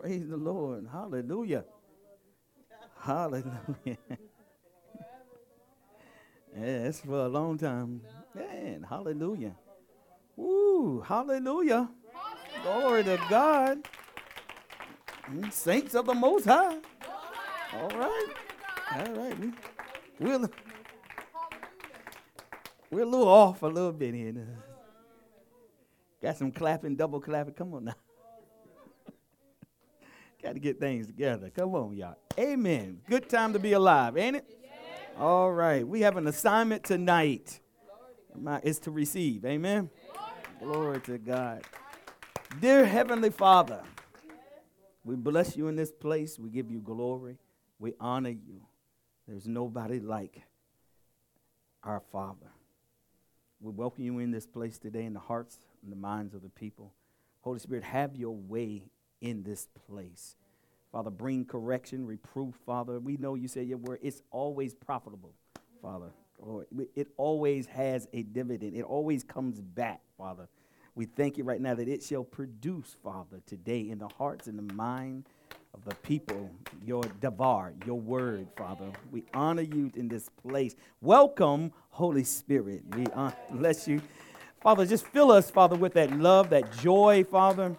Praise the Lord. Hallelujah. Hallelujah. yeah, for a long time. Man, hallelujah. Woo, hallelujah. Glory to God. Mm, Saints of the Most High. All right. All right. We, we're, we're a little off a little bit here. Got some clapping, double clapping. Come on now. Got to get things together. Come on, y'all. Amen. Good time to be alive, ain't it? All right. We have an assignment tonight. It's to receive. Amen. Glory to God. Dear Heavenly Father, we bless you in this place. We give you glory. We honor you. There's nobody like our Father. We welcome you in this place today in the hearts and the minds of the people. Holy Spirit, have your way in this place. Father, bring correction, reproof, Father. We know you say your word, it's always profitable, Father. Lord, it always has a dividend. It always comes back, Father. We thank you right now that it shall produce, Father, today in the hearts and the mind of the people, your davar, your word, Father. We honor you in this place. Welcome, Holy Spirit. We uh, bless you. Father, just fill us, Father, with that love, that joy, Father.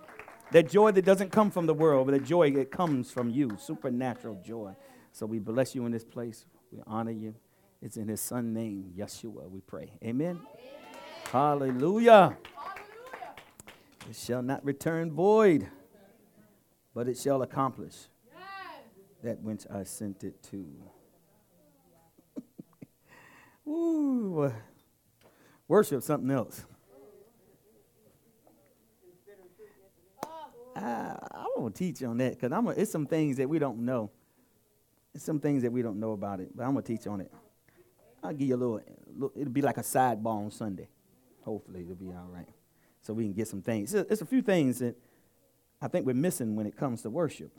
That joy that doesn't come from the world, but the joy that comes from you, supernatural joy. So we bless you in this place. We honor you. It's in his son name, Yeshua, we pray. Amen. Amen. Hallelujah. Hallelujah. It shall not return void, but it shall accomplish yes. that which I sent it to. Ooh, worship something else. I, I won't teach on that because I'm. It's some things that we don't know. It's some things that we don't know about it, but I'm gonna teach on it. I'll give you a little. It'll be like a sidebar on Sunday. Hopefully, it'll be all right, so we can get some things. It's a, it's a few things that I think we're missing when it comes to worship.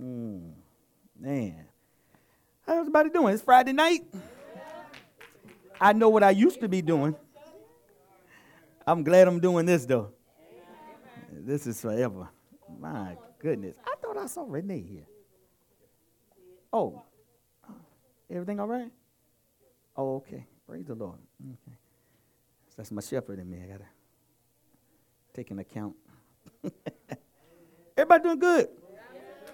Mm, man, how's everybody doing? It's Friday night. I know what I used to be doing. I'm glad I'm doing this though. This is forever. My goodness. I thought I saw Renee here. Oh, everything all right? Oh, okay. Praise the Lord. Okay. That's my shepherd in me. I got to take an account. Everybody doing good?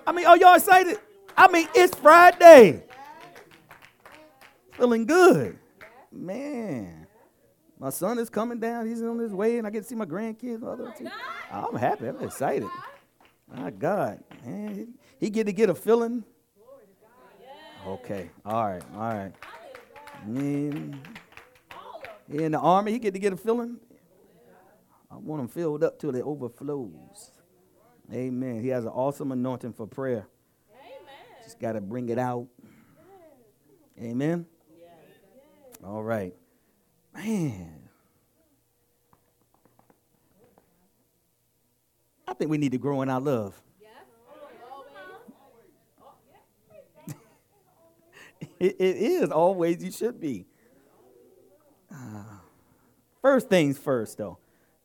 I mean, are y'all excited? I mean, it's Friday. Feeling good. Man. My son is coming down. He's on his way, and I get to see my grandkids. I'm happy. I'm excited. My God, man, he, get to get a feeling. Okay, all right, all right. Man, in the army, he get to get a feeling. I want him filled up till it overflows. Amen. He has an awesome anointing for prayer. Amen. Just got to bring it out. Amen. All right. Man. I think we need to grow in our love. it, it is always, you should be. Uh, first things first, though.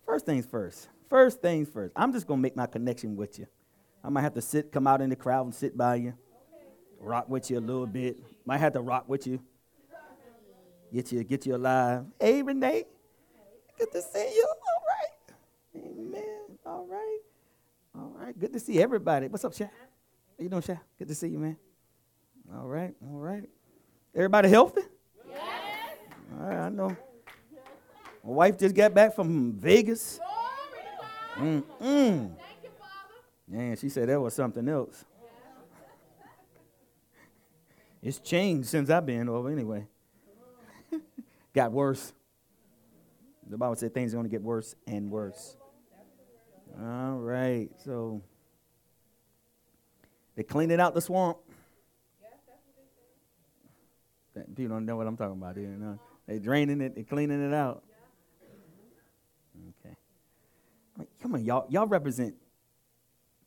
First things first. First things first. I'm just going to make my connection with you. I might have to sit, come out in the crowd and sit by you, rock with you a little bit. Might have to rock with you. Get you, get you alive. Hey, Renee. Good to see you. All right. Amen. All right. All right. Good to see everybody. What's up, Sha? How you doing, Sha? Good to see you, man. All right. All right. Everybody healthy? Yes. All right. I know. My wife just got back from Vegas. You, Father. Man, she said that was something else. It's changed since I've been over anyway got worse. The Bible said things are going to get worse and worse. All right, so they cleaning out the swamp. People don't know what I'm talking about here. You know? They draining it, they're cleaning it out. Okay. come on, y'all. Y'all represent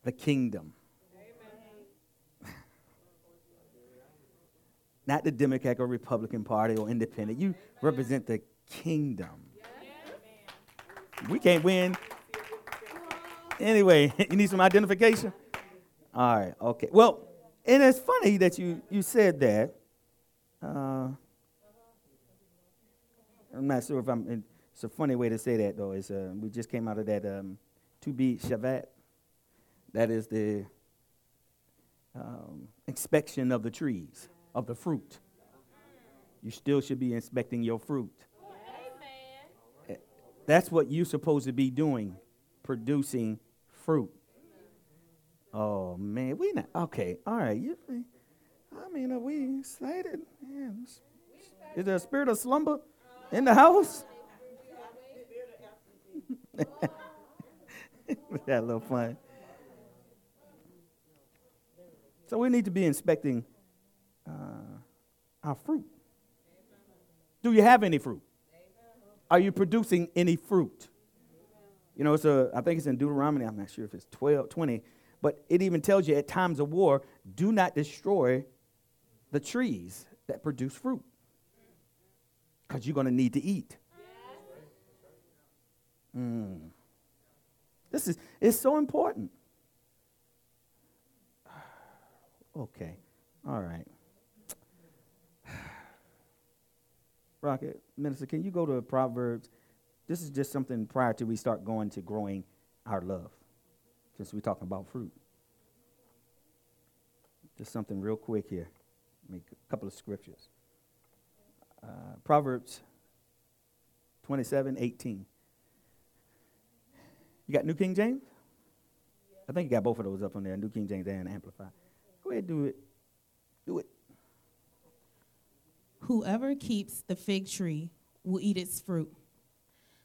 the kingdom. Not the Democrat or Republican Party or Independent. You represent the kingdom. We can't win. anyway, you need some identification? All right, okay. Well, and it's funny that you, you said that. Uh, I'm not sure if I'm. It's a funny way to say that, though. It's, uh, we just came out of that um, Tu BiShvat. That is the um, inspection of the trees, of the fruit. You still should be inspecting your fruit. Amen. That's what you're supposed to be doing, producing fruit. Oh man, we not okay. All right, you. I mean, are we excited? Man, is there a spirit of slumber in the house? that a little fun. So we need to be inspecting uh, our fruit. Do you have any fruit? Are you producing any fruit? You know, it's a, I think it's in Deuteronomy, I'm not sure if it's 12, 20, but it even tells you at times of war, do not destroy the trees that produce fruit because you're going to need to eat. Mm. This is it's so important. Okay. All right. Rocket, Minister, can you go to Proverbs? This is just something prior to we start going to growing our love, since we're talking about fruit. Just something real quick here. Make a couple of scriptures. Uh, Proverbs 27 18. You got New King James? I think you got both of those up on there New King James and Amplified. Go ahead, do it. Do it. Whoever keeps the fig tree will eat its fruit.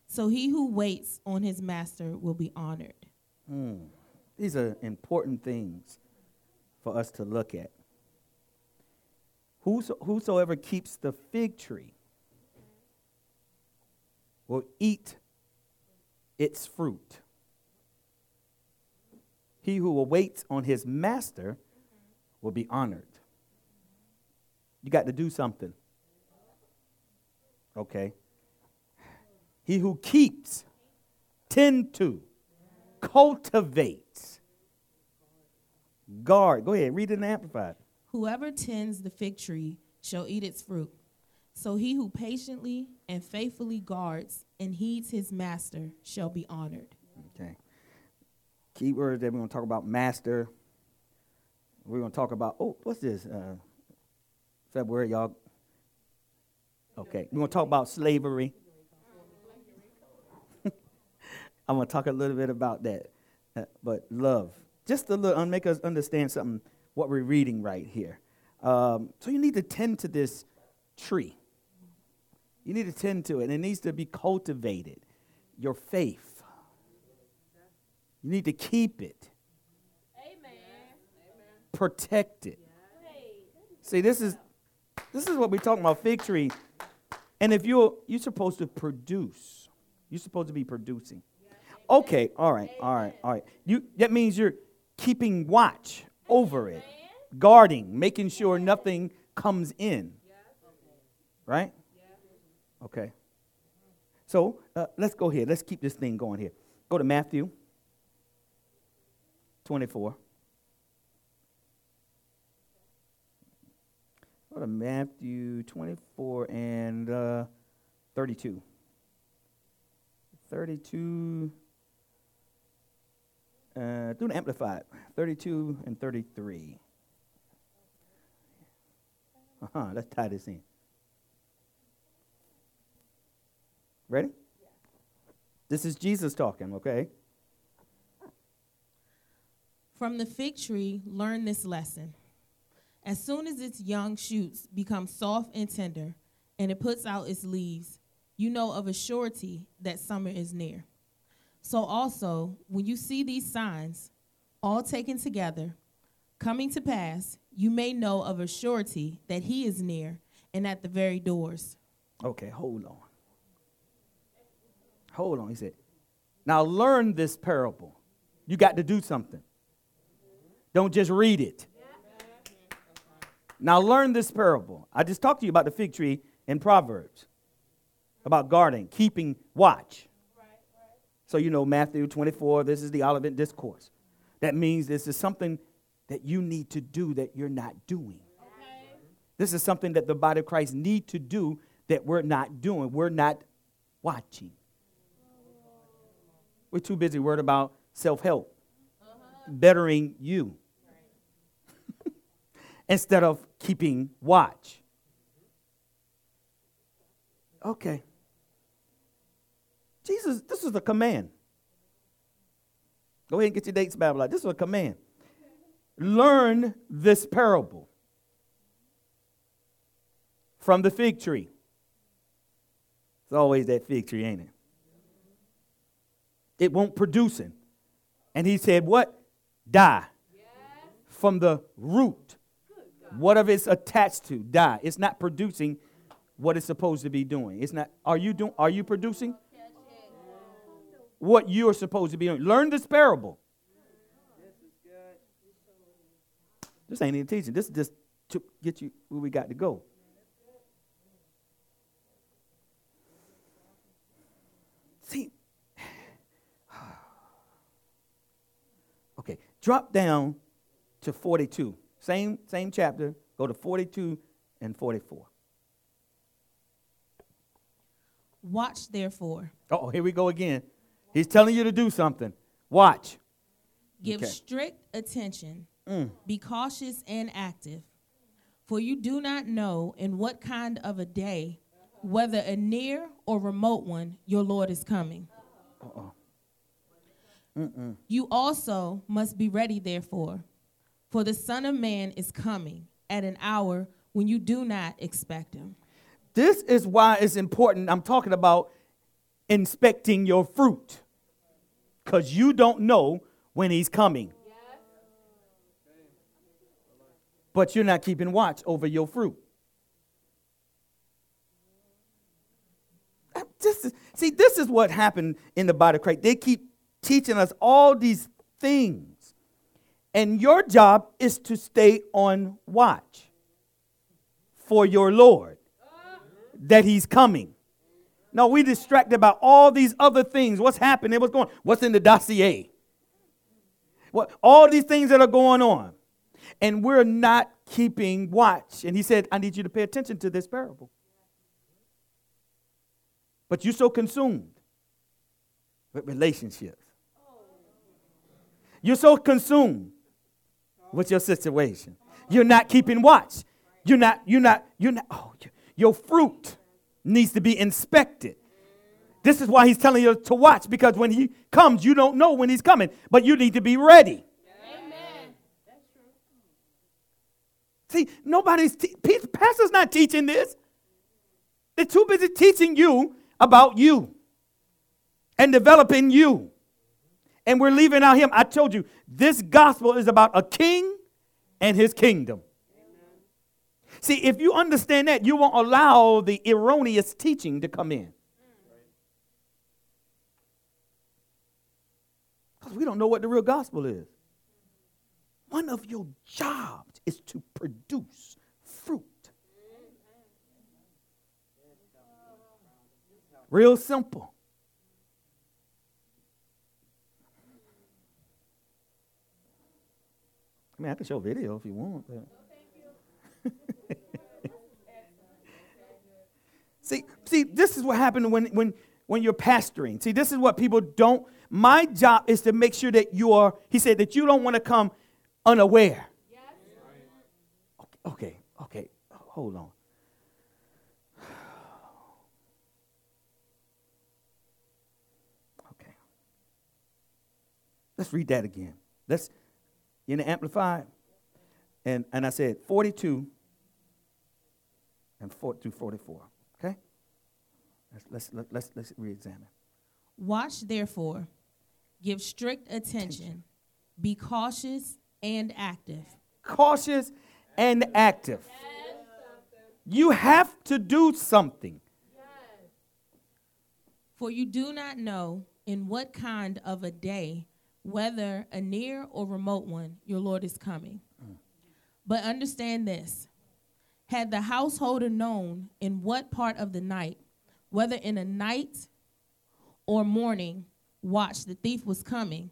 So he who waits on his master will be honored. Mm. These are important things for us to look at. Whoso, whosoever keeps the fig tree will eat its fruit. He who waits on his master will be honored. You got to do something. Okay? He who keeps, tend to, cultivates, guard. Go ahead, read it in the Amplified. Whoever tends the fig tree shall eat its fruit. So he who patiently and faithfully guards and heeds his master shall be honored. Okay. Key words that we're going to talk about master. We're going to talk about, oh, what's this? Uh, February, y'all Okay, we're going to talk about slavery. I'm going to talk a little bit about that. Uh, but love, just to little, make us understand something, what we're reading right here. Um, so you need to tend to this tree. You need to tend to it, and it needs to be cultivated. Your faith. You need to keep it. Amen. Protect it. See, this is this is what we're talking about fig tree. And if you're you're supposed to produce, you're supposed to be producing. Okay, all right, all right, all right. You that means you're keeping watch over it, guarding, making sure nothing comes in. Right? Okay. So uh, let's go here. Let's keep this thing going here. Go to Matthew 24. Go to Matthew 24 and uh, 32. 32, uh, do an amplified. 32 and 33. Uh huh, let's tie this in. Ready? This is Jesus talking, okay? From the fig tree, learn this lesson. As soon as its young shoots become soft and tender, and it puts out its leaves, you know of a surety that summer is near. So also, when you see these signs, all taken together, coming to pass, you may know of a surety that he is near and at the very doors. Okay, hold on. Hold on. He said, Now learn this parable. You got to do something. Don't just read it. Now learn this parable. I just talked to you about the fig tree in Proverbs, about guarding, keeping watch. So you know Matthew 24, this is the Olivet Discourse. That means this is something that you need to do that you're not doing. Okay. This is something that the body of Christ need to do that we're not doing. We're not watching. We're too busy worried about self-help, uh-huh. bettering you. Instead of keeping watch. Okay. Jesus, this is a command. Go ahead and get your Dake's Bible This is a command. Learn this parable from the fig tree. It's always that fig tree, ain't it? It won't produce it. And he said, What? Die. From the root. Whatever it's attached to, die. It's not producing what it's supposed to be doing. It's not, are you doing, are you producing? what you're supposed to be doing. Learn this parable. This ain't even teaching. This is just to get you where we got to go. See, okay, drop down to 42. Same, same chapter. Go to 42 and 44. Watch therefore. Oh, here we go again. He's telling you to do something. Watch. Give okay. strict attention. Mm. Be cautious and active. For you do not know in what kind of a day, whether a near or remote one, your Lord is coming. Uh-uh. You also must be ready, therefore, for the Son of Man is coming at an hour when you do not expect him. This is why it's important. I'm talking about inspecting your fruit because you don't know when he's coming. But you're not keeping watch over your fruit. Is, see, this is what happened in the body of Christ. They keep teaching us all these things. And your job is to stay on watch for your Lord, that he's coming. No, we distracted by all these other things. What's happening? What's going? What's in the dossier? What all these things that are going on, and we're not keeping watch. And he said, "I need you to pay attention to this parable." But you're so consumed with relationships. You're so consumed with your situation. You're not keeping watch. You're not. You're not. You're not. Oh, your fruit needs to be inspected. This is why he's telling you to watch because when he comes, you don't know when he's coming, but you need to be ready. Amen. See, nobody's, te- pastor's not teaching this. They're too busy teaching you about you and developing you. And we're leaving out him. I told you, this gospel is about a king and his kingdom. See, if you understand that, you won't allow the erroneous teaching to come in. Because we don't know what the real gospel is. One of your jobs is to produce fruit. Real simple. I mean, I can show video if you want. But. see, see, this is what happened when, when, when you're pastoring. See, this is what people don't. My job is to make sure that you are, he said, that you don't want to come unaware. Yes. Okay, okay, okay, hold on. Okay. Let's read that again. Let's, in the Amplified, and, and I said 42 and 4 through 44. Okay? Let's, let's, let's, let's re examine. Watch, therefore, give strict attention, attention, be cautious and active. Cautious and active. Yes. You have to do something. Yes. For you do not know in what kind of a day, whether a near or remote one, your Lord is coming. Mm. But understand this had the householder known in what part of the night, whether in a night or morning, watch, the thief was coming,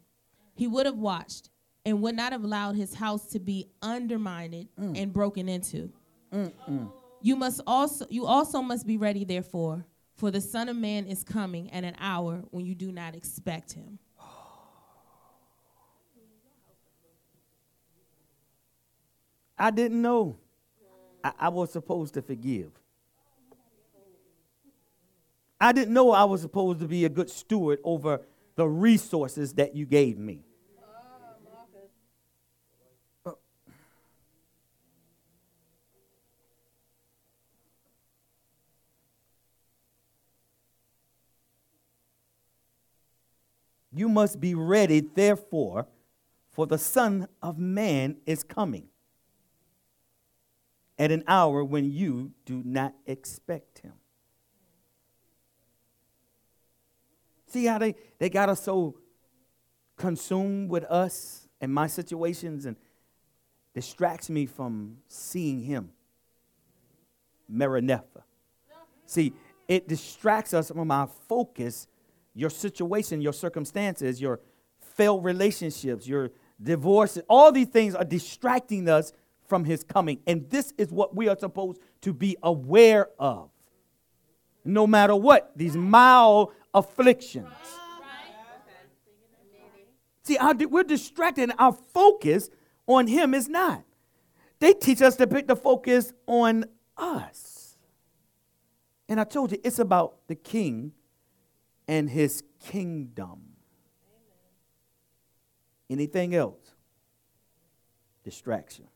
he would have watched and would not have allowed his house to be undermined mm. and broken into. Mm-mm. You must also you also must be ready therefore, for the Son of Man is coming at an hour when you do not expect him. I didn't know I, I was supposed to forgive. I didn't know I was supposed to be a good steward over the resources that you gave me. You must be ready, therefore, for the Son of Man is coming at an hour when you do not expect him. See how they, they got us so consumed with us and my situations and distracts me from seeing him. Maranatha. See, it distracts us from our focus, your situation, your circumstances, your failed relationships, your divorce, all these things are distracting us from his coming. And this is what we are supposed to be aware of. No matter what, these mild afflictions. See, our, we're distracted, our focus on Him is not. They teach us to put the focus on us. And I told you, it's about the King and His kingdom. Anything else? Distraction.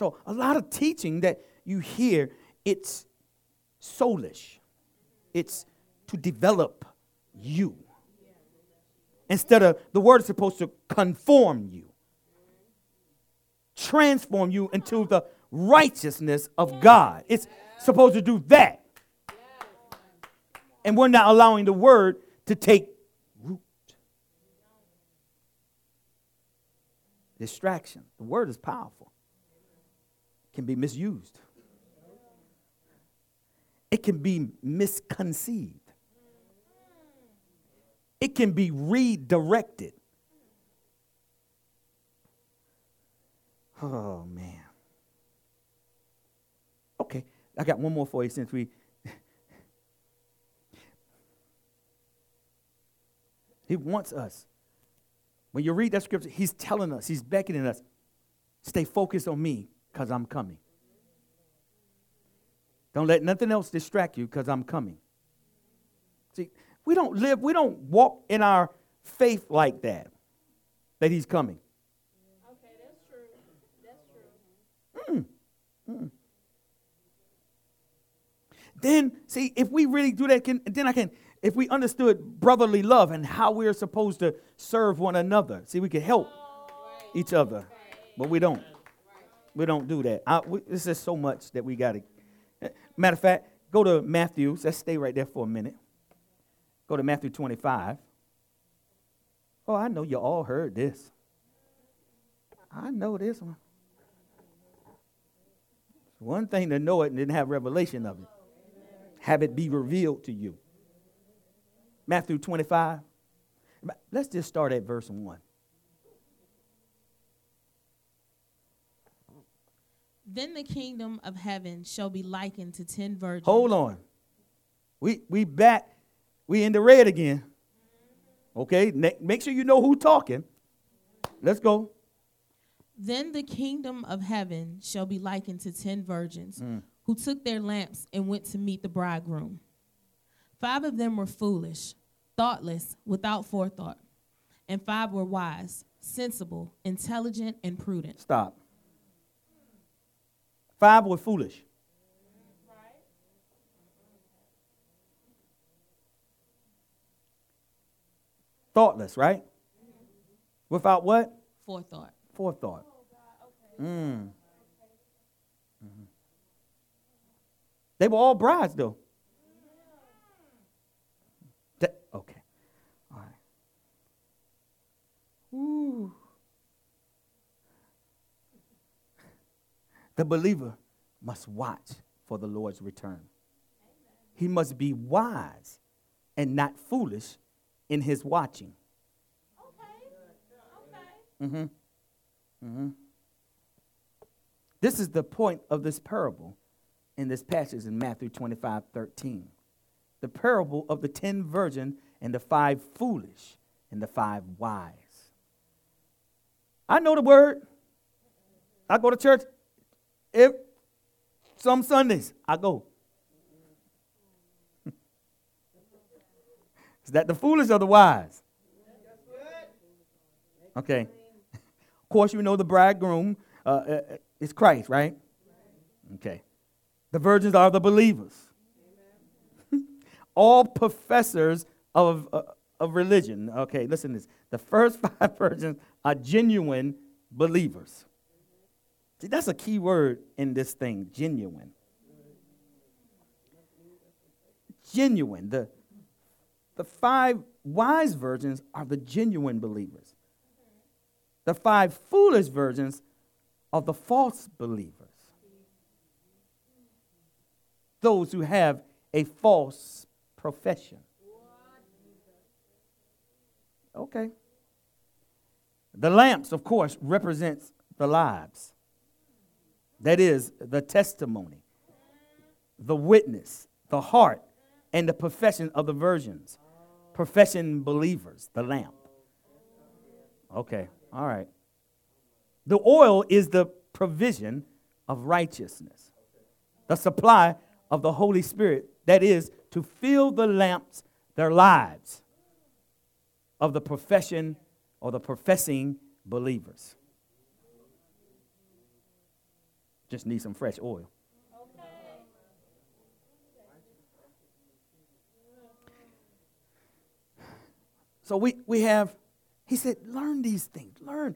So, a lot of teaching that you hear, it's soulish. It's to develop you. Instead of the word is supposed to conform you, transform you into the righteousness of God. It's supposed to do that. And we're not allowing the word to take root. Distraction. The word is powerful, can be misused, it can be misconceived it can be redirected. Oh, man. Okay, I got one more for you since we. he wants us. When you read that scripture, he's telling us, he's beckoning us, stay focused on me because I'm coming. Don't let nothing else distract you because I'm coming. See, we don't live, we don't walk in our faith like that, that he's coming. Okay, that's true. That's true. Mm. Mm. Then, see, if we really do that, can, then I can, if we understood brotherly love and how we're supposed to serve one another, see, we can help oh, right. each other, right. but we don't. We don't do that. This is so much that we got to. Eh, matter of fact, go to Matthew. Let's stay right there for a minute. Go to Matthew 25. Oh, I know you all heard this. I know this one. It's one thing to know it and then have revelation of it. Have it be revealed to you. Matthew 25. Let's just start at verse 1. Then the kingdom of heaven shall be likened to ten virgins. Hold on. We we back we in the red again. Okay, ne- make sure you know who talking. Let's go. Then the kingdom of heaven shall be likened to ten virgins mm. who took their lamps and went to meet the bridegroom. Five of them were foolish, thoughtless, without forethought, and five were wise, sensible, intelligent, and prudent. Stop. Five were foolish. Thoughtless, right? Without what? Forethought. Forethought. Mm. Mm-hmm. They were all brides, though. That, okay. All right. Ooh. The believer must watch for the Lord's return. He must be wise and not foolish in his watching. Okay. Mm-hmm. Mm-hmm. This is the point of this parable in this passage in Matthew 25 13. The parable of the ten virgins and the five foolish and the five wise. I know the word. I go to church if some Sundays. I go. Is that the foolish or the wise? Okay. Of course, you know the bridegroom uh, uh, is Christ, right? Okay. The virgins are the believers. All professors of, uh, of religion. Okay, listen to this. The first five virgins are genuine believers. See, that's a key word in this thing genuine. Genuine. The, the five wise virgins are the genuine believers. The five foolish virgins are the false believers. Those who have a false profession. Okay. The lamps, of course, represents the lives. That is the testimony, the witness, the heart, and the profession of the virgins. Profession believers, the lamp. Okay, all right. The oil is the provision of righteousness, the supply of the Holy Spirit, that is, to fill the lamps, their lives, of the profession or the professing believers. Just need some fresh oil. So we, we have, he said, learn these things. Learn,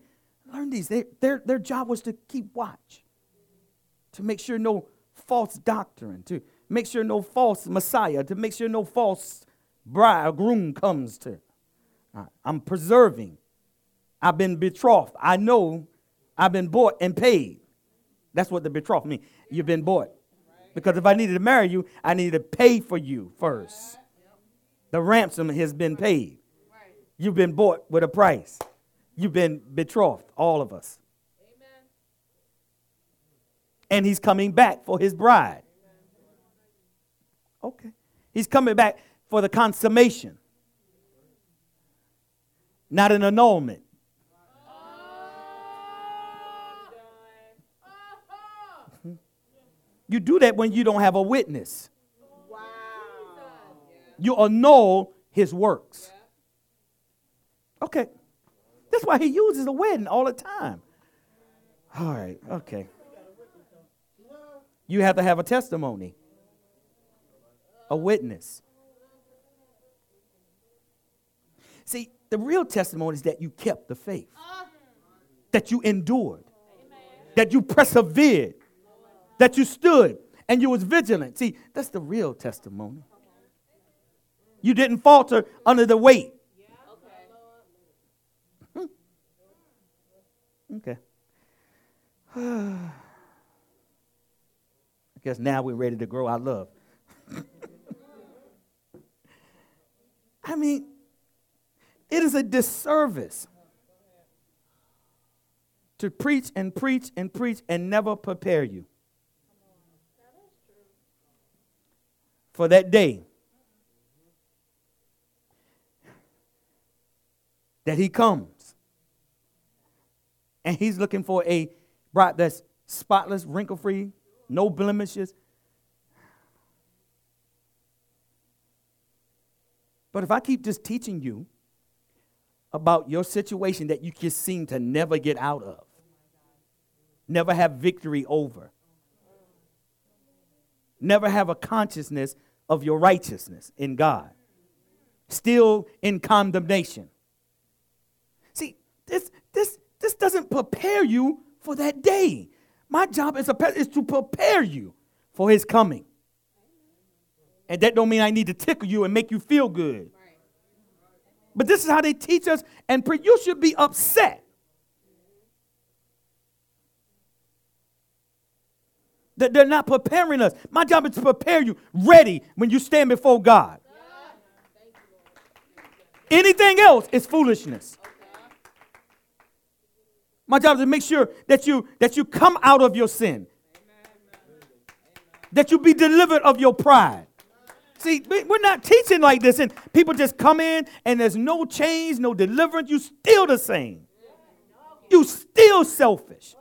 learn these. They, their, their job was to keep watch, to make sure no false doctrine, to make sure no false Messiah, to make sure no false bride or groom comes to. I'm preserving. I've been betrothed. I know I've been bought and paid. That's what the betrothed means. You've been bought. Because if I needed to marry you, I needed to pay for you first. The ransom has been paid. You've been bought with a price. You've been betrothed, all of us. And he's coming back for his bride. Okay. He's coming back for the consummation, not an annulment. You do that when you don't have a witness. Wow. You annul his works. Okay. That's why he uses a wedding all the time. All right, okay. You have to have a testimony, a witness. See, the real testimony is that you kept the faith, that you endured, that you persevered, that you stood and you was vigilant. See, that's the real testimony. You didn't falter under the weight. Hmm. Okay. I guess now we're ready to grow our love. I mean, it is a disservice to preach and preach and preach and never prepare you. For that day that he comes. And he's looking for a bride that's spotless, wrinkle free, no blemishes. But if I keep just teaching you about your situation that you just seem to never get out of, never have victory over, never have a consciousness of your righteousness in God, still in condemnation. See, this, this, this doesn't prepare you for that day. My job is, a, is to prepare you for his coming. And that don't mean I need to tickle you and make you feel good. But this is how they teach us, and you should be upset That they're not preparing us. My job is to prepare you ready when you stand before God. Anything else is foolishness. My job is to make sure that you that you come out of your sin. That you be delivered of your pride. See, we're not teaching like this, and people just come in and there's no change, no deliverance. You still the same. You still selfish.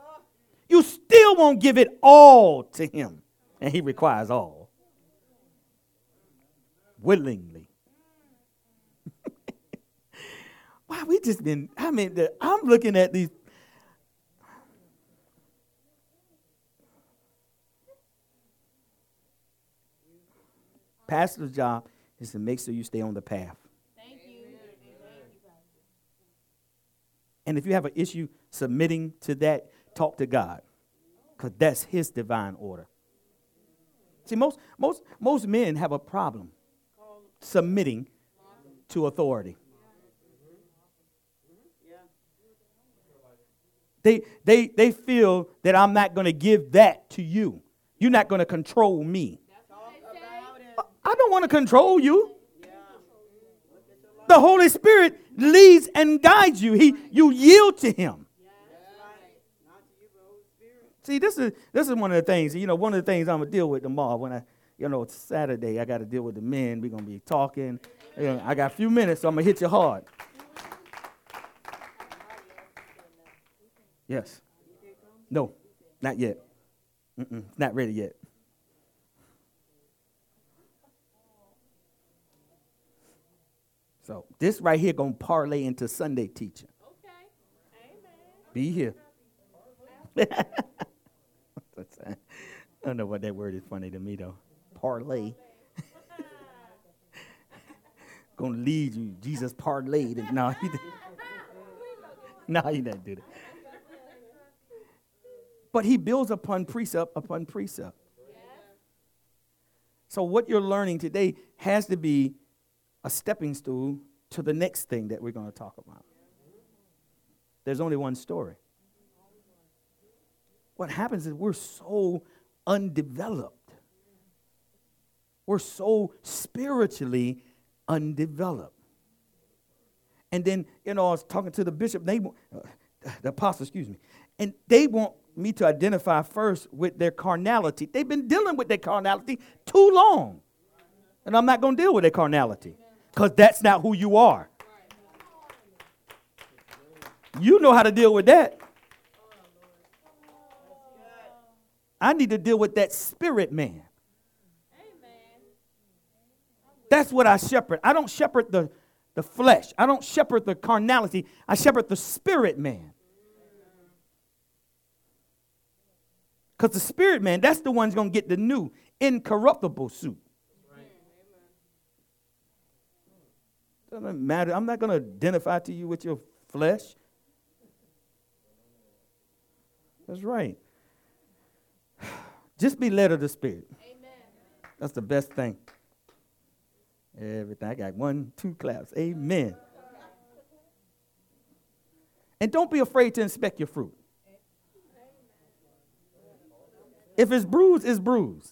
You still won't give it all to him. And he requires all. Willingly. wow, we just been, I mean, the, I'm looking at these Pastor's job is to make sure you stay on the path. Thank you. And if you have an issue submitting to that, talk to God. Because that's his divine order. See, most, most, most men have a problem submitting to authority. They, they, they feel that I'm not going to give that to you. You're not going to control me. I don't want to control you. The Holy Spirit leads and guides you. He, you yield to Him. See, this is this is one of the things. You know, one of the things I'm gonna deal with tomorrow when I, you know, it's Saturday. I got to deal with the men. We're gonna be talking. You know, I got a few minutes, so I'm gonna hit you hard. Yes. No, not yet. Mm-mm, not ready yet. So this right here gonna parlay into Sunday teaching. Okay. Amen. Be here. Uh, I don't know what that word is funny to me though. Parlay. gonna lead you. Jesus parlayed. No, he didn't. no, he didn't do that. But he builds upon precept upon precept. So what you're learning today has to be a stepping stool to the next thing that we're going to talk about. There's only one story. What happens is we're so undeveloped. We're so spiritually undeveloped. And then, you know, I was talking to the bishop, they, uh, the apostle, excuse me, and they want me to identify first with their carnality. They've been dealing with their carnality too long. And I'm not going to deal with their carnality because that's not who you are. You know how to deal with that. I need to deal with that spirit man. That's what I shepherd. I don't shepherd the, the flesh, I don't shepherd the carnality, I shepherd the spirit man. Because the spirit man, that's the one's going to get the new, incorruptible suit. Doesn't matter. I'm not going to identify to you with your flesh. That's right. Just be led of the Spirit. Amen. That's the best thing. Everything. I got one, two claps. Amen. And don't be afraid to inspect your fruit. If it's bruised, it's bruised.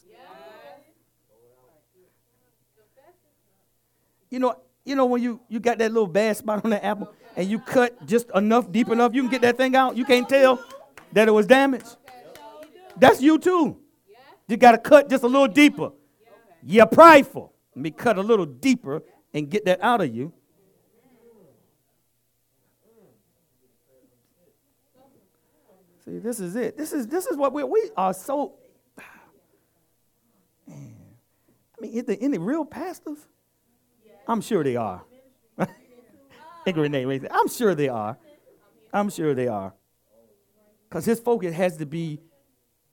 You know, you know when you, you got that little bad spot on the apple and you cut just enough, deep enough, you can get that thing out. You can't tell that it was damaged. That's you too. You got to cut just a little deeper. You're prideful. Let me cut a little deeper and get that out of you. See, this is it. This is this is what we we are so. Man. I mean, is there any real pastors? I'm sure they are. I'm sure they are. I'm sure they are. Because his focus has to be,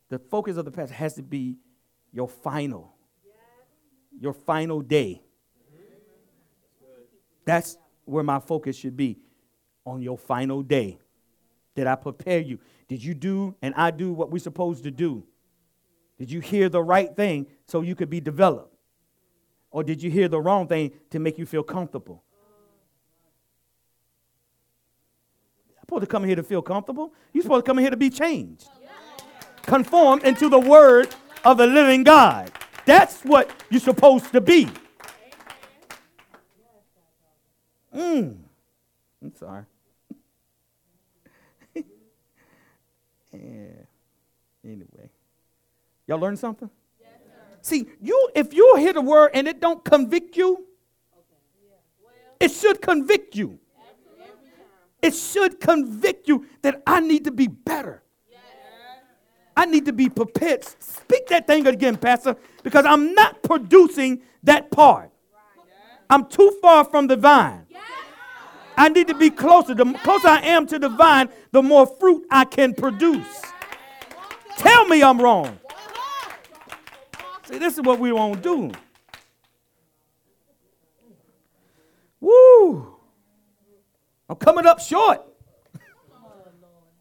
the focus of the pastor has to be your final, your final day. That's where my focus should be on your final day. Did I prepare you? Did you do and I do what we're supposed to do? Did you hear the right thing so you could be developed? Or did you hear the wrong thing to make you feel comfortable? You're supposed to come here to feel comfortable. You're supposed to come here to be changed. Conform into the word of the living God. That's what you're supposed to be. Mm. I'm sorry. yeah. Anyway. Y'all learn something? Yes, See, you if you hear the word and it don't convict you, okay. yeah. well, it should convict you. It should convict you that I need to be better. I need to be prepared. Speak that thing again, Pastor, because I'm not producing that part. I'm too far from the vine. I need to be closer. The closer I am to the vine, the more fruit I can produce. Tell me I'm wrong. See, this is what we won't do. Woo! I'm coming up short.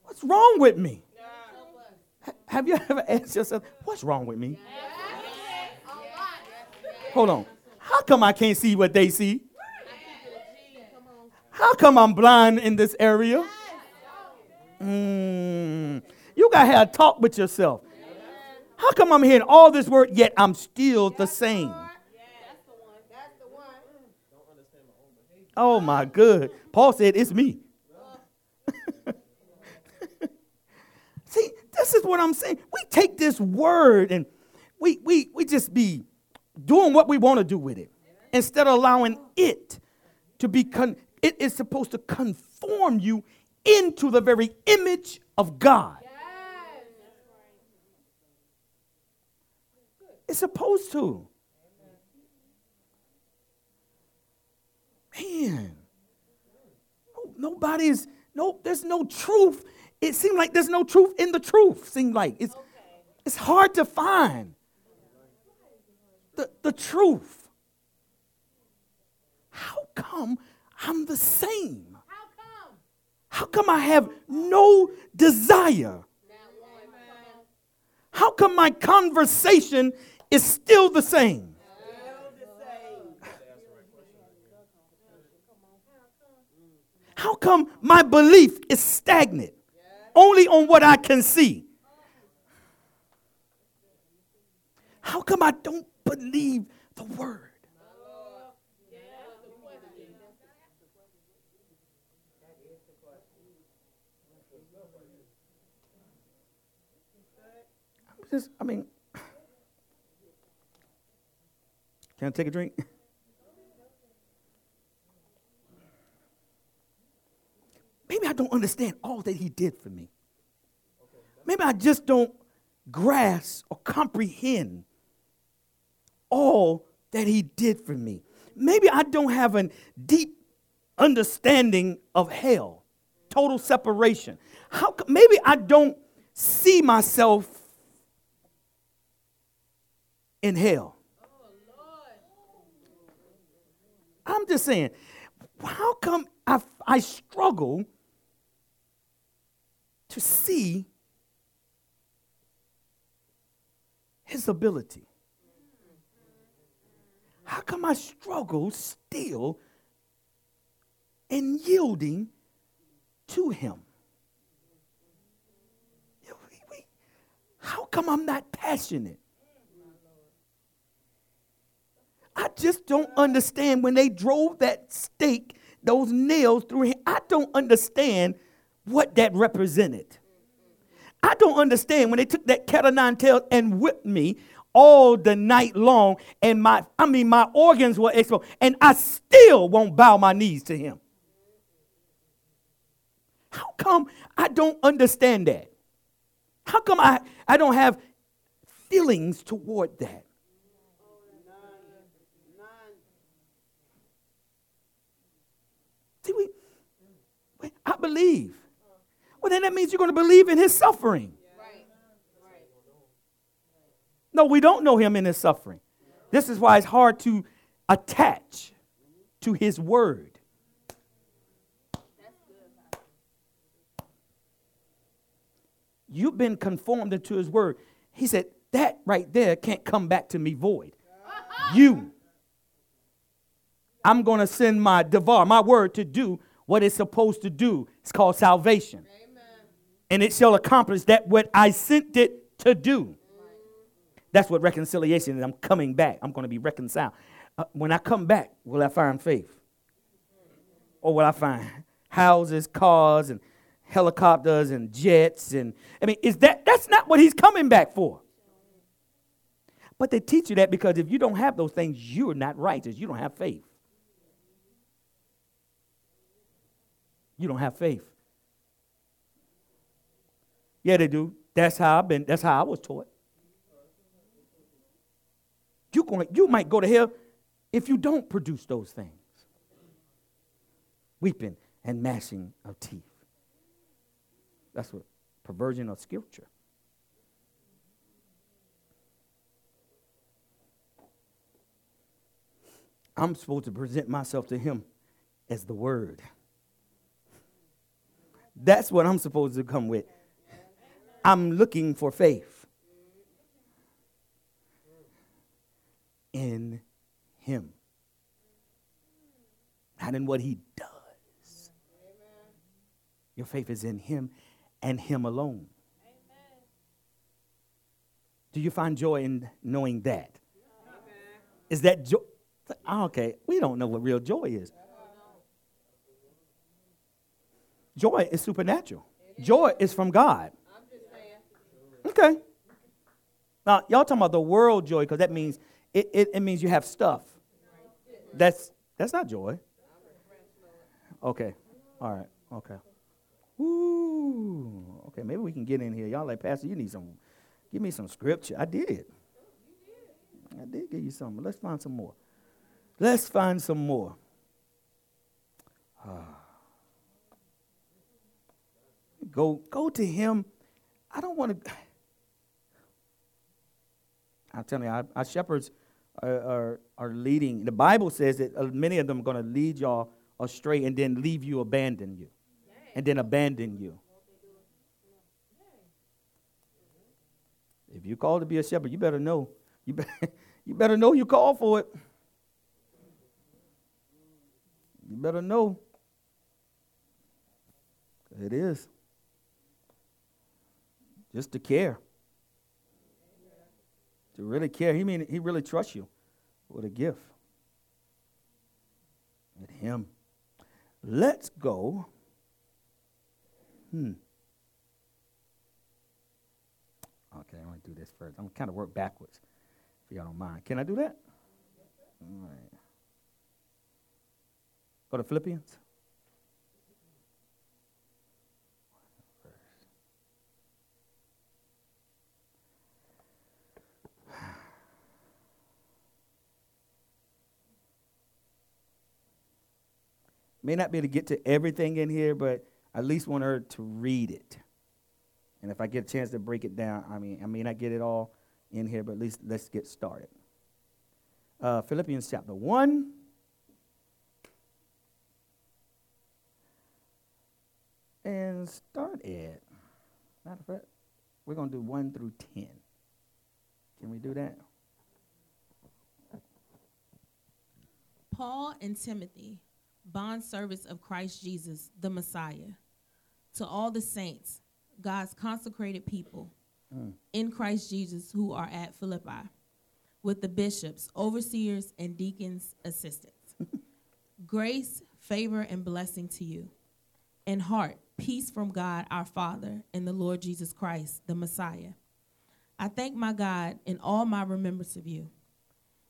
What's wrong with me? Have you ever asked yourself, what's wrong with me? Hold on. How come I can't see what they see? How come I'm blind in this area? Mm, you got to have a talk with yourself. How come I'm hearing all this word, yet I'm still the same? Oh my good. Paul said, It's me. See, this is what I'm saying. We take this word and we, we, we just be doing what we want to do with it instead of allowing it to be, con- it is supposed to conform you into the very image of God. It's supposed to. Man, nobody's, no, there's no truth. It seems like there's no truth in the truth. Seems like it's, it's hard to find the, the truth. How come I'm the same? How come? How come I have no desire? How come my conversation is still the same? How come my belief is stagnant? Only on what I can see. How come I don't believe the word? Just, I mean, can I take a drink? Maybe I don't understand all that he did for me. Maybe I just don't grasp or comprehend all that he did for me. Maybe I don't have a deep understanding of hell, total separation. How maybe I don't see myself in hell. I'm just saying, how come I, I struggle to see his ability? How come I struggle still in yielding to him? How come I'm not passionate? I just don't understand when they drove that stake, those nails through him. I don't understand what that represented. I don't understand when they took that cat o' nine tails and whipped me all the night long, and my I mean my organs were exposed, and I still won't bow my knees to him. How come I don't understand that? How come I, I don't have feelings toward that? See, we, I believe. Well, then that means you're going to believe in his suffering. No, we don't know him in his suffering. This is why it's hard to attach to his word. You've been conformed into his word. He said, That right there can't come back to me void. You I'm going to send my devar, my word, to do what it's supposed to do. It's called salvation. Amen. And it shall accomplish that what I sent it to do. That's what reconciliation is. I'm coming back. I'm going to be reconciled. Uh, when I come back, will I find faith? Or will I find houses, cars, and helicopters and jets? And I mean, is that that's not what he's coming back for. But they teach you that because if you don't have those things, you're not righteous. You don't have faith. You don't have faith. Yeah, they do. That's how I've been. That's how I was taught. You going, you might go to hell if you don't produce those things. Weeping and gnashing of teeth. That's what perversion of scripture. I'm supposed to present myself to him as the word. That's what I'm supposed to come with. I'm looking for faith in him, not in what he does. Your faith is in him and him alone. Do you find joy in knowing that? Is that joy? Ah, okay, we don't know what real joy is. Joy is supernatural. Joy is from God. Okay. Now, y'all talking about the world joy because that means it, it, it means you have stuff. That's that's not joy. Okay. All right. Okay. Ooh. Okay, maybe we can get in here. Y'all like, Pastor, you need some, give me some scripture. I did. I did give you some. Let's find some more. Let's find some more. Ah. Go, go to him. I don't want to. I'm telling you, our, our shepherds are, are, are, leading. The Bible says that uh, many of them are going to lead y'all astray and then leave you, abandon you, and then abandon you. If you call to be a shepherd, you better know. You, be, you better know you call for it. You better know. It is. Just to care. To really care. He mean he really trusts you with a gift. With him. Let's go. Hmm. Okay, I'm gonna do this first. I'm gonna kind of work backwards, if y'all don't mind. Can I do that? All right. Go to Philippians. May not be able to get to everything in here, but at least want her to read it. And if I get a chance to break it down, I mean, I may not get it all in here, but at least let's get started. Uh, Philippians chapter 1. And start at, matter of fact, we're going to do 1 through 10. Can we do that? Paul and Timothy, bond service of Christ Jesus, the Messiah, to all the saints, God's consecrated people mm. in Christ Jesus who are at Philippi, with the bishops, overseers, and deacons' assistants. Grace, favor, and blessing to you. In heart, peace from God our Father and the Lord Jesus Christ, the Messiah. I thank my God in all my remembrance of you.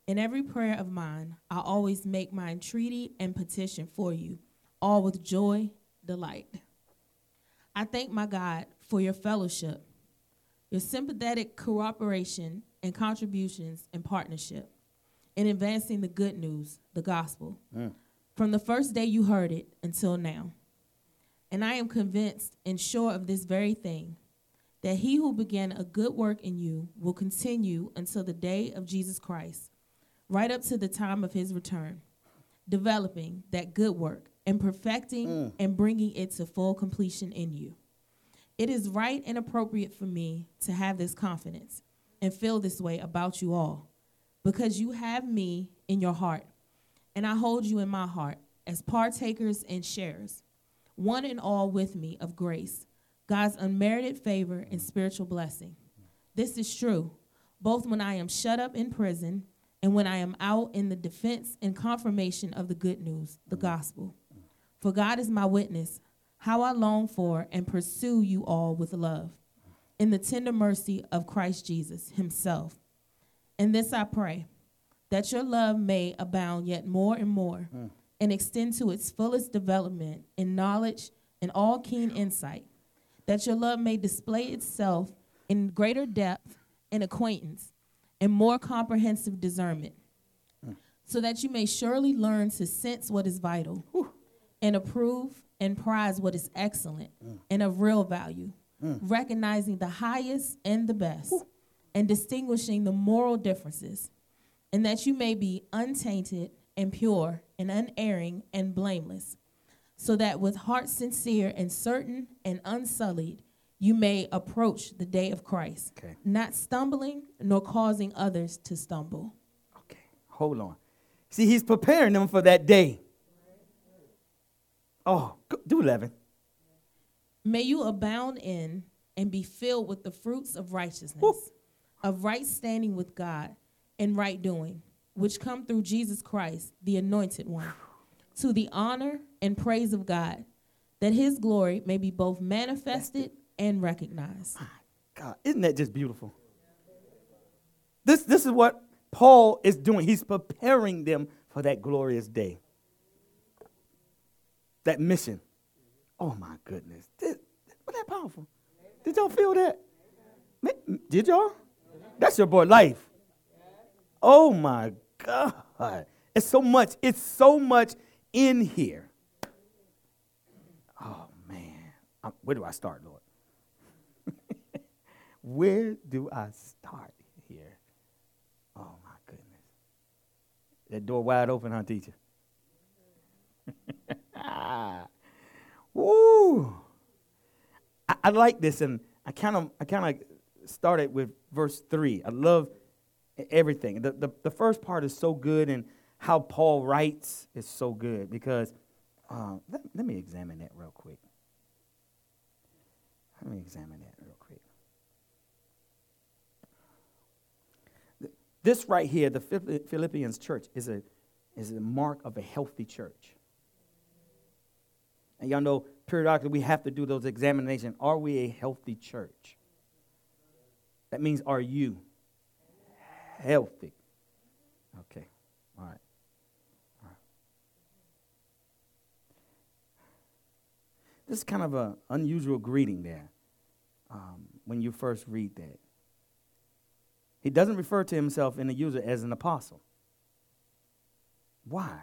In every prayer of mine, I always make my entreaty and petition for you, all with joy, delight. I thank my God for your fellowship, your sympathetic cooperation and contributions and partnership in advancing the good news, the gospel, mm. from the first day you heard it until now. And I am convinced and sure of this very thing that he who began a good work in you will continue until the day of Jesus Christ, right up to the time of his return, developing that good work and perfecting mm. and bringing it to full completion in you. It is right and appropriate for me to have this confidence and feel this way about you all because you have me in your heart, and I hold you in my heart as partakers and sharers one and all with me of grace, God's unmerited favor and spiritual blessing. This is true, both when I am shut up in prison and when I am out in the defense and confirmation of the good news, the gospel. For God is my witness, how I long for and pursue you all with love, in the tender mercy of Christ Jesus himself. And this I pray, that your love may abound yet more and more, mm. and extend to its fullest development in knowledge and all keen insight, that your love may display itself in greater depth and acquaintance and more comprehensive discernment, mm. so that you may surely learn to sense what is vital Whew. and approve and prize what is excellent mm. and of real value, mm. recognizing the highest and the best, Whew. and distinguishing the moral differences, and that you may be untainted and pure and unerring and blameless, so that with heart sincere and certain and unsullied, you may approach the day of Christ, okay. not stumbling nor causing others to stumble. Okay, hold on. See, he's preparing them for that day. Oh, do 11. May you abound in and be filled with the fruits of righteousness, Woo. of right standing with God and right doing, which come through Jesus Christ, the anointed one, to the honor and praise of God, that his glory may be both manifested and recognize. God, isn't that just beautiful? This, this is what Paul is doing. He's preparing them for that glorious day, that mission. Oh my goodness. This, was that powerful? Did y'all feel that? Did y'all? That's your boy life. Oh my God. It's so much, it's so much in here. Oh man. Where do I start, Lord? Where do I start here? Oh my goodness. That door wide open, huh, teacher? Woo! I, I like this, and I kind of I kind of started with verse three. I love everything. The, the the first part is so good, and how Paul writes is so good because uh, let, let me examine that real quick. Let me examine that real quick. This right here, the Philippians church, is a, is a mark of a healthy church. And y'all know periodically we have to do those examinations. Are we a healthy church? That means, are you healthy? Okay. All right. All right. This is kind of an unusual greeting there um, when you first read that. He doesn't refer to himself in the user as an apostle. Why?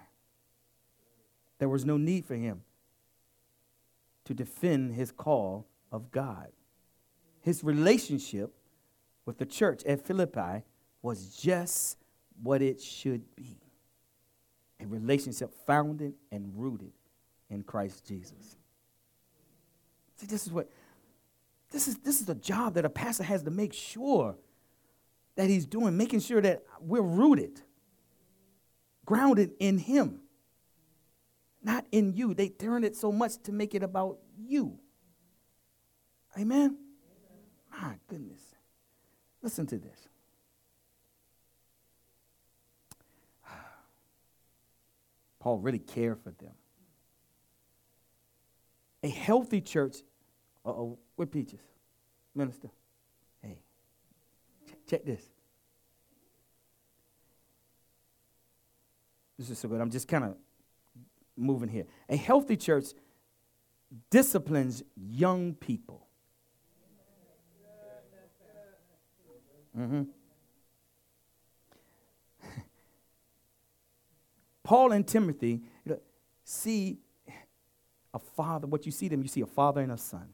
There was no need for him to defend his call of God. His relationship with the church at Philippi was just what it should be a relationship founded and rooted in Christ Jesus. See, this is what this is this is a job that a pastor has to make sure that he's doing, making sure that we're rooted, grounded in him, not in you. They turn it so much to make it about you. Amen? My goodness. Listen to this. Paul really cared for them. A healthy church. Uh oh, with peaches. Minister. Check this. This is so good. I'm just kind of moving here. A healthy church disciplines young people. Mm-hmm. Paul and Timothy see a father, what you see them, you see a father and a son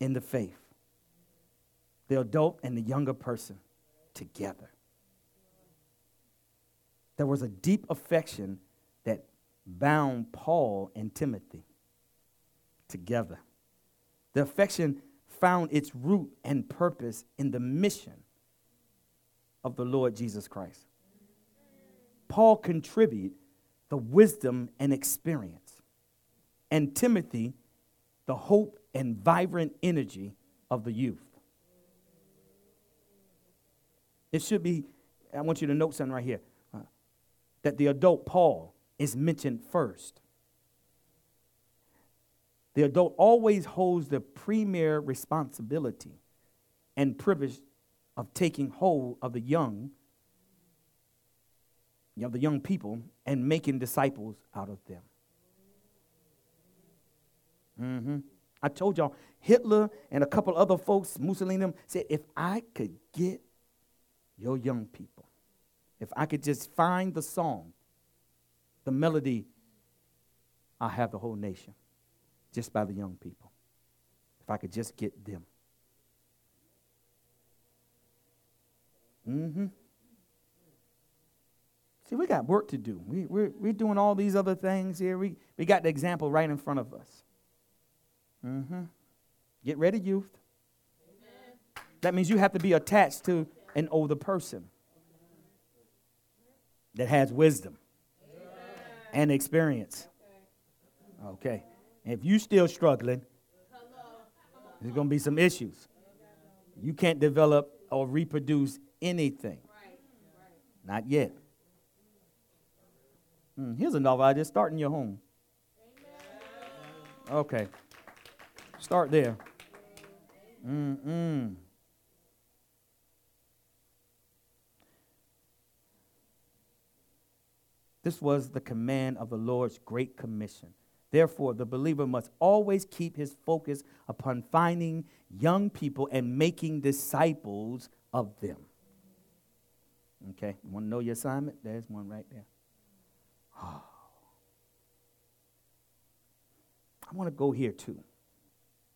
in the faith the adult and the younger person together. There was a deep affection that bound Paul and Timothy together. The affection found its root and purpose in the mission of the Lord Jesus Christ. Paul contributed the wisdom and experience, and Timothy the hope and vibrant energy of the youth. It should be, I want you to note something right here uh, that the adult Paul is mentioned first. The adult always holds the premier responsibility and privilege of taking hold of the young, you know, the young people and making disciples out of them. Mm-hmm. I told y'all, Hitler and a couple other folks, Mussolini, said, if I could get your young people, if I could just find the song, the melody, I have the whole nation just by the young people. If I could just get them. Mm-hmm. See, we got work to do. We, we're, we're doing all these other things here. We, we got the example right in front of us. Mm-hmm. Get ready, youth. Amen. That means you have to be attached to an older person that has wisdom Amen. and experience. Okay. if you're still struggling, there's going to be some issues. You can't develop or reproduce anything. Not yet. Mm, here's another idea. Start in your home. Okay. Start there. Mm-mm. This was the command of the Lord's great commission. Therefore, the believer must always keep his focus upon finding young people and making disciples of them. Okay, you want to know your assignment? There's one right there. Oh. I want to go here too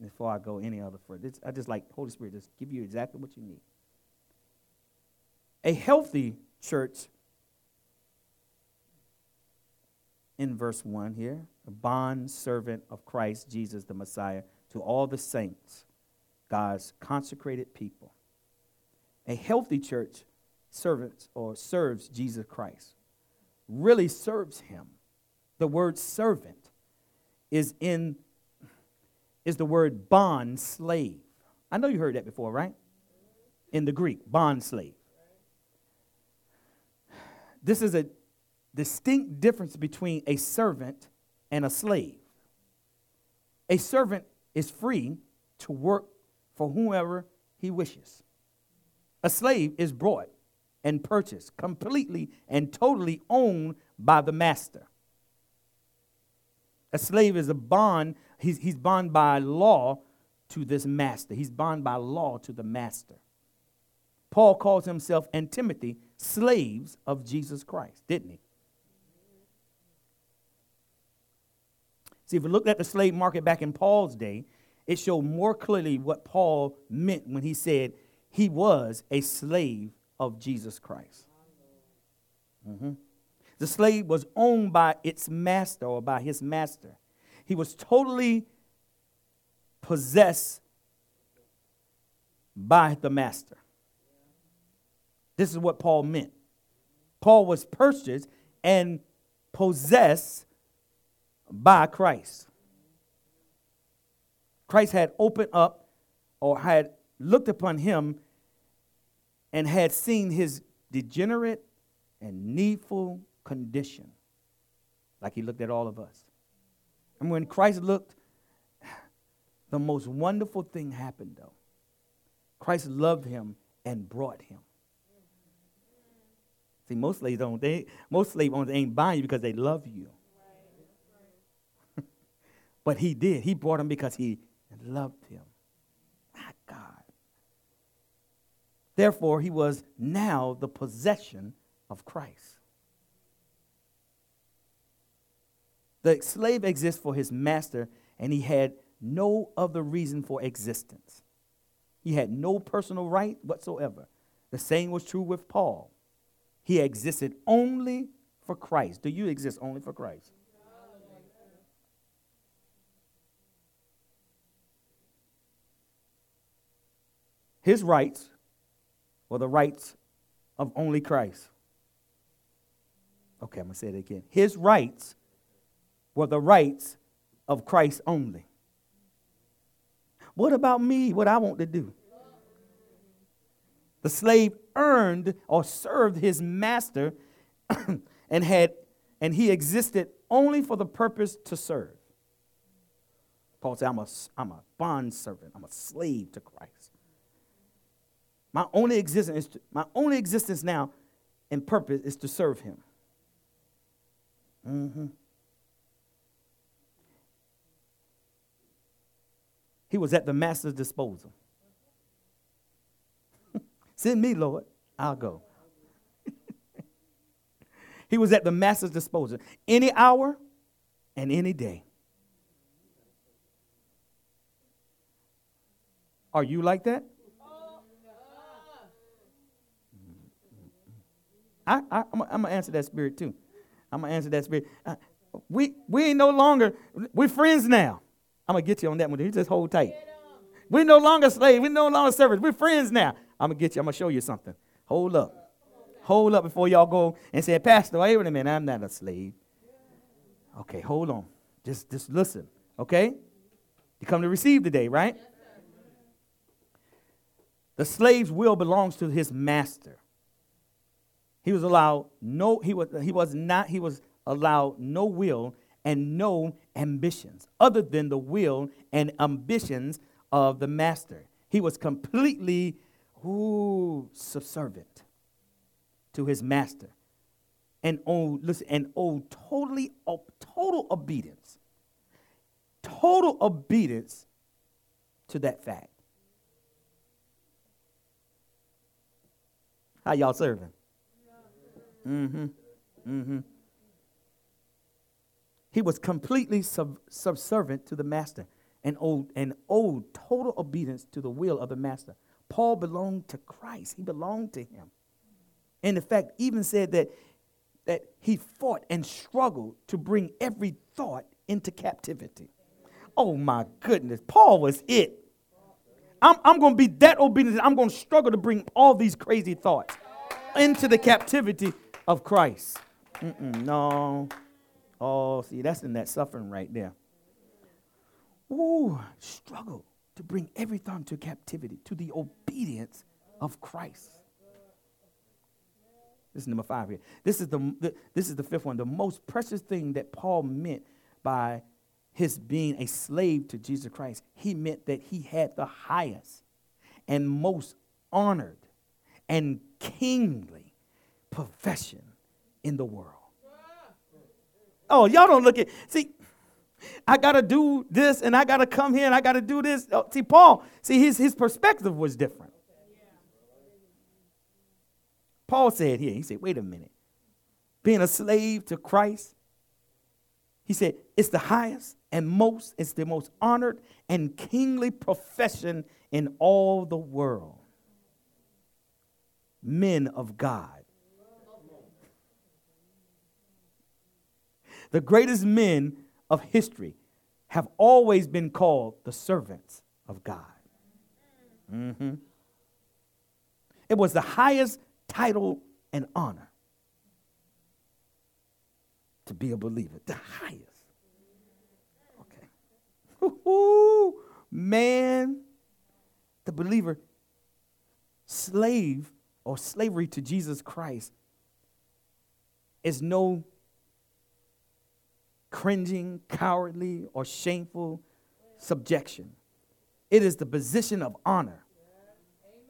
before I go any other further. I just like Holy Spirit just give you exactly what you need. A healthy church in verse 1 here, a bond servant of Christ Jesus the Messiah to all the saints, God's consecrated people. A healthy church servants or serves Jesus Christ, really serves him. The word servant is in is the word bond slave. I know you heard that before, right? In the Greek, bond slave. This is a distinct difference between a servant and a slave. A servant is free to work for whomever he wishes. A slave is brought and purchased, completely and totally owned by the master. A slave is a bond, he's, he's bond by law to this master. He's bond by law to the master. Paul calls himself and Timothy slaves of Jesus Christ, didn't he? See, if we look at the slave market back in Paul's day, it showed more clearly what Paul meant when he said he was a slave of Jesus Christ. Mm-hmm. The slave was owned by its master or by his master. He was totally possessed by the master. This is what Paul meant. Paul was purchased and possessed by Christ. Christ had opened up or had looked upon him and had seen his degenerate and needful condition, like he looked at all of us. And when Christ looked, the most wonderful thing happened, though. Christ loved him and brought him. See, most slaves don't. They most slave owners ain't buying you because they love you. But he did. He brought him because he loved him. My God. Therefore, he was now the possession of Christ. The slave exists for his master, and he had no other reason for existence. He had no personal right whatsoever. The same was true with Paul. He existed only for Christ. Do you exist only for Christ? His rights were the rights of only Christ. Okay, I'm going to say it again. His rights were the rights of Christ only. What about me? What I want to do? The slave earned or served his master and had and he existed only for the purpose to serve. Paul said, I'm a, I'm a bond servant. I'm a slave to Christ. My only existence, my only existence now and purpose is to serve him. Mm-hmm. He was at the master's disposal. Send me, Lord. I'll go. he was at the master's disposal any hour and any day. Are you like that? I, I, am going to answer that spirit too. I'm going to answer that spirit. Uh, we, we ain't no longer, we're friends now. I'm going to get you on that one. You just hold tight. We're no longer slaves. We're no longer servants. We're friends now. I'm going to get you. I'm going to show you something. Hold up. Hold up before y'all go and say, Pastor, wait a minute. I'm not a slave. Okay, hold on. Just, just listen. Okay? You come to receive today, right? The slave's will belongs to his master. He was allowed no, he was, he was not, he was allowed no will and no ambitions other than the will and ambitions of the master. He was completely ooh, subservient to his master and owed, listen, and owed totally, total obedience. Total obedience to that fact. How y'all serving? Mm-hmm. Mm-hmm. He was completely sub- subservient to the master and owed, and owed total obedience to the will of the master. Paul belonged to Christ. He belonged to him. And in fact, even said that, that he fought and struggled to bring every thought into captivity. Oh my goodness. Paul was it. I'm, I'm going to be that obedient. I'm going to struggle to bring all these crazy thoughts into the captivity of Christ. Mm-mm, no. Oh, see, that's in that suffering right there. Ooh, struggle to bring every thought into captivity to the obedience of Christ. This is number five here. This is the, the, this is the fifth one. The most precious thing that Paul meant by his being a slave to Jesus Christ, he meant that he had the highest and most honored and kingly profession in the world. Oh, y'all don't look at, see, I got to do this and I got to come here and I got to do this. Oh, see, Paul, see, his, his perspective was different. Paul said here, he said, wait a minute. Being a slave to Christ, he said, it's the highest and most, it's the most honored and kingly profession in all the world. Men of God The greatest men of history have always been called the servants of God. Mm-hmm. It was the highest title and honor to be a believer. The highest. Okay. Ooh, man, the believer, slave or slavery to Jesus Christ is no cringing, cowardly, or shameful subjection. It is the position of honor.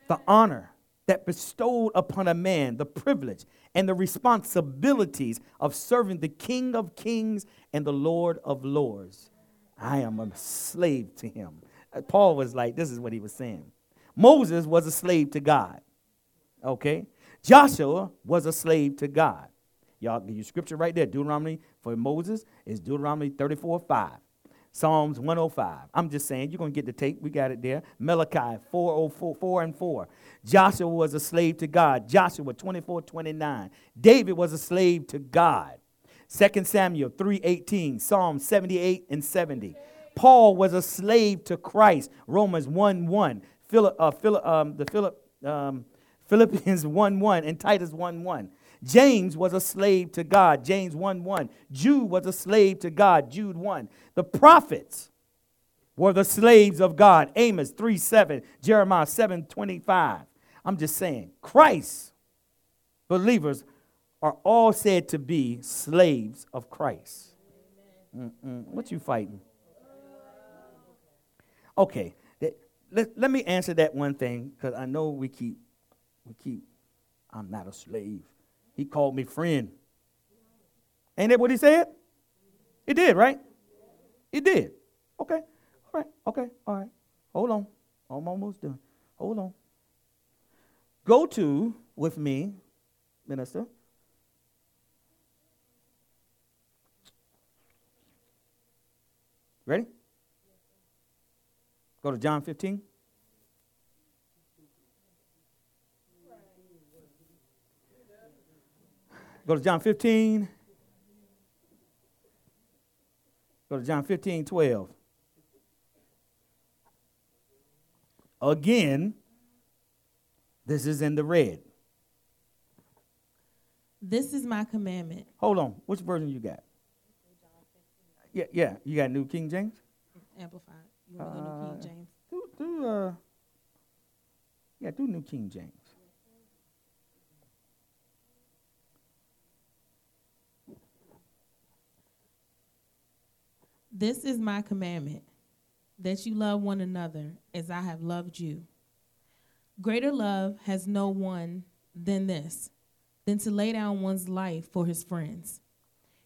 The honor that bestowed upon a man the privilege and the responsibilities of serving the King of Kings and the Lord of Lords. I am a slave to him. Uh, Paul was like, this is what he was saying. Moses was a slave to God. Okay? Joshua was a slave to God. Y'all give you scripture right there. Deuteronomy for Moses is Deuteronomy 34 5. Psalms 105. I'm just saying, you're going to get the tape. We got it there. Malachi 404, 4 and 4. Joshua was a slave to God. Joshua 24, 29. David was a slave to God. 2 Samuel 3:18, Psalm 78 and 70. Paul was a slave to Christ. Romans 1 1. Philip, uh, Philip, um, the Philip, um, Philippians 1 1 and Titus 1 1. James was a slave to God, James 1 1. Jude was a slave to God, Jude 1. The prophets were the slaves of God, Amos 3 7, Jeremiah 7 25. I'm just saying, Christ, believers, are all said to be slaves of Christ. Mm-mm. What you fighting? Okay. Let, let me answer that one thing because I know we keep, we keep, I'm not a slave. He called me friend. Ain't that what he said? It did, right? It did. Okay. All right. Okay. All right. Hold on. I'm almost done. Hold on. Go to with me, minister. Ready? Go to John 15. Go to John 15. Go to John 15, 12. Again, this is in the red. This is my commandment. Hold on. Which version you got? Yeah, yeah. You got New King James? Amplified. You want to go New King Uh, James? Do, do, uh, yeah, do New King James. This is my commandment that you love one another as I have loved you. Greater love has no one than this, than to lay down one's life for his friends.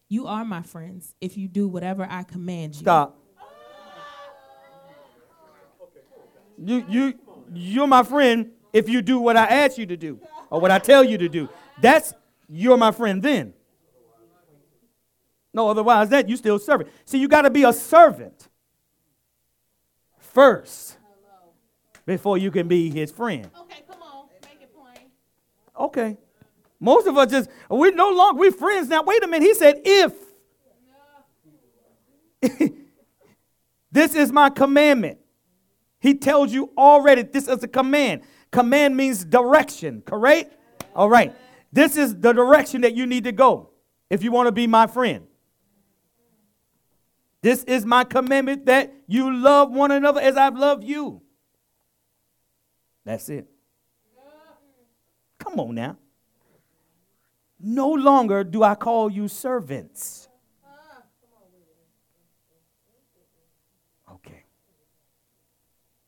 You are my friends if you do whatever I command you. Stop. You, you, you're my friend if you do what I ask you to do or what I tell you to do. That's you're my friend then. No, otherwise that you still servant. See, you got to be a servant first before you can be his friend. Okay, come on, make it plain. Okay. Most of us just we're no longer we're friends now. Wait a minute. He said, if this is my commandment. He tells you already this is a command. Command means direction, correct? All right. This is the direction that you need to go if you want to be my friend. This is my commandment that you love one another as I've loved you. That's it. Come on now. No longer do I call you servants. Okay.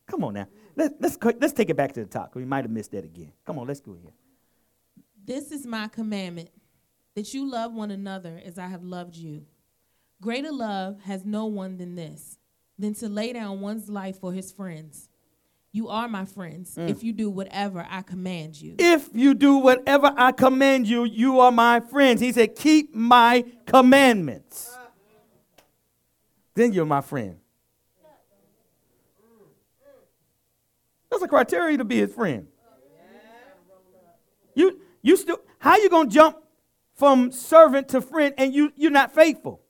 Come on now. Let, let's, let's take it back to the top. We might have missed that again. Come on, let's go here. This is my commandment that you love one another as I have loved you. Greater love has no one than this, than to lay down one's life for his friends. You are my friends mm. if you do whatever I command you. If you do whatever I command you, you are my friends. He said, Keep my commandments. Then you're my friend. That's a criteria to be his friend. You you still how you gonna jump from servant to friend and you you're not faithful?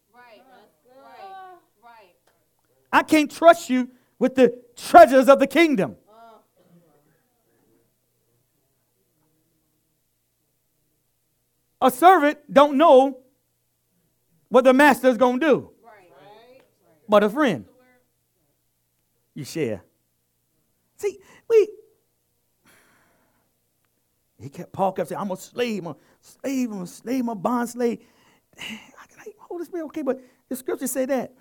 I can't trust you with the treasures of the kingdom. A servant don't know what the master's going to do, but a friend. You share. See, we he kept Paul kept saying, I'm a slave, I'm a slave, I'm a slave, I'm a bond slave. I can I, Holy Spirit, okay, but the scriptures say that.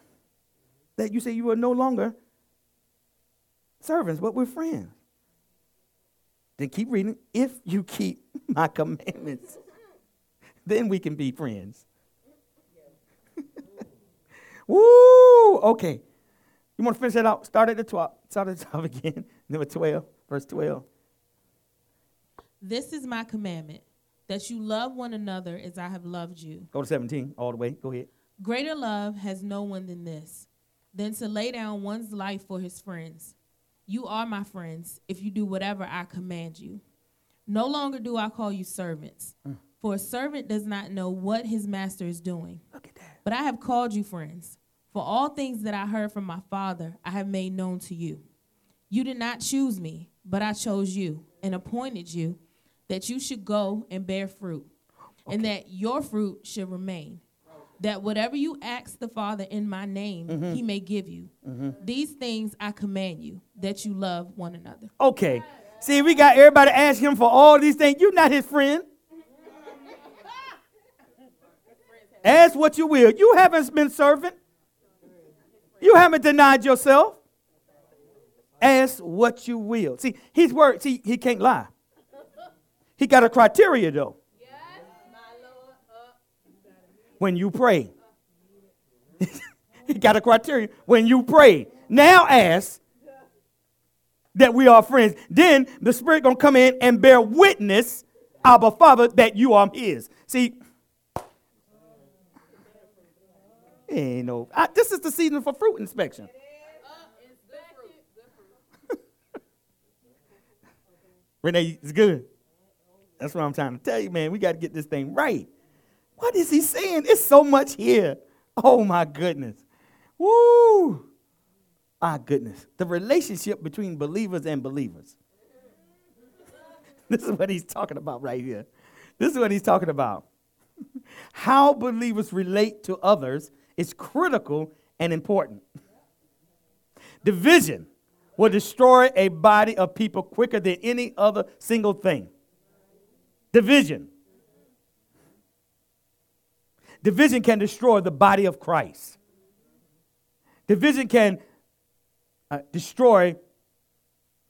That you say you are no longer servants, but we're friends. Then keep reading. If you keep my commandments, then we can be friends. Woo! Okay. You want to finish that out? Start at the top. Start at the top again. Number 12, verse 12. This is my commandment that you love one another as I have loved you. Go to 17, all the way. Go ahead. Greater love has no one than this, than to lay down one's life for his friends. You are my friends if you do whatever I command you. No longer do I call you servants, mm. for a servant does not know what his master is doing. Look at that. But I have called you friends, for all things that I heard from my Father I have made known to you. You did not choose me, but I chose you and appointed you that you should go and bear fruit, and that your fruit should remain. That whatever you ask the Father in my name, mm-hmm. he may give you. Mm-hmm. These things I command you, that you love one another. Okay. See, we got everybody ask him for all these things. You're not his friend. Ask what you will. You haven't been servant. You haven't denied yourself. Ask what you will. See, his word, see, he can't lie. He got a criteria though. When you pray. he got a criteria. When you pray. Now ask that we are friends. Then the Spirit gonna come in and bear witness, Abba Father, that you are His. See, ain't no. I, this is the season for fruit inspection. Renee, it's good. That's what I'm trying to tell you, man. We got to get this thing right. What is he saying? It's so much here. Oh my goodness. Woo! Ah, goodness. The relationship between believers and believers. this is what he's talking about right here. This is what he's talking about. How believers relate to others is critical and important. Division will destroy a body of people quicker than any other single thing. Division. Division can destroy the body of Christ. Division can uh, destroy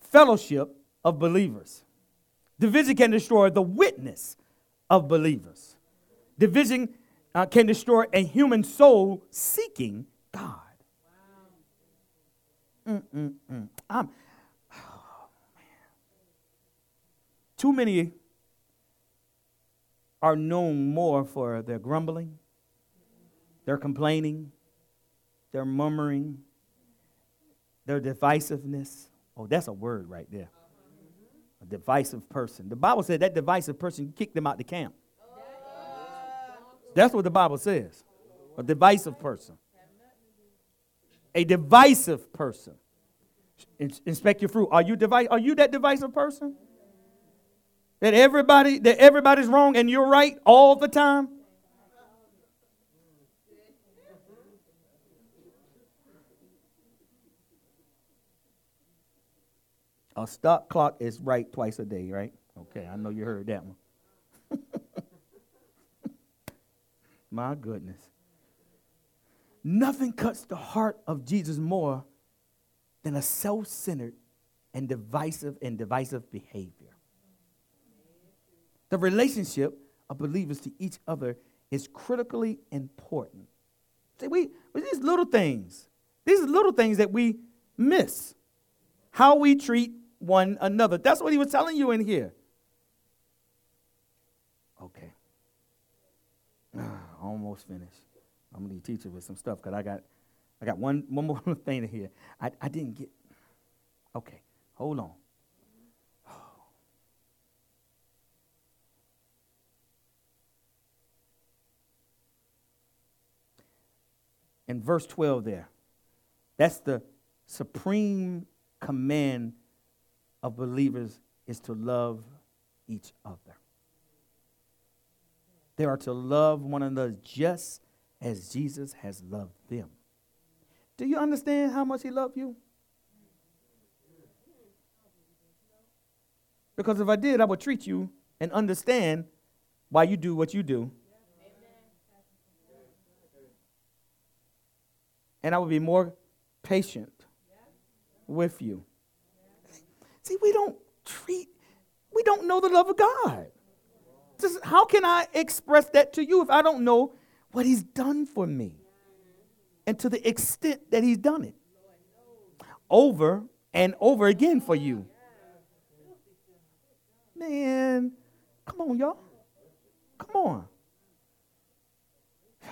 fellowship of believers. Division can destroy the witness of believers. Division uh, can destroy a human soul seeking God. Mm-mm-mm. I'm, oh, Too many are known more for their grumbling, their complaining, their murmuring, their divisiveness. Oh, that's a word right there. A divisive person. The Bible said that divisive person kicked them out the camp. That's what the Bible says. A divisive person. A divisive person. inspect your fruit. Are you devi- Are you that divisive person? That everybody that everybody's wrong and you're right all the time? A stop clock is right twice a day, right? Okay, I know you heard that one. My goodness. Nothing cuts the heart of Jesus more than a self centered and divisive and divisive behavior. The relationship of believers to each other is critically important. See, we, these little things, these little things that we miss. How we treat one another. That's what he was telling you in here. Okay. Ah, almost finished. I'm gonna teach you with some stuff because I got I got one one more thing in here. I, I didn't get okay, hold on. In verse 12 there, that's the supreme command of believers is to love each other. They are to love one another just as Jesus has loved them. Do you understand how much he loved you? Because if I did, I would treat you and understand why you do what you do. And I would be more patient with you. See, we don't treat, we don't know the love of God. Just, how can I express that to you if I don't know what He's done for me? And to the extent that He's done it over and over again for you. Man, come on, y'all. Come on.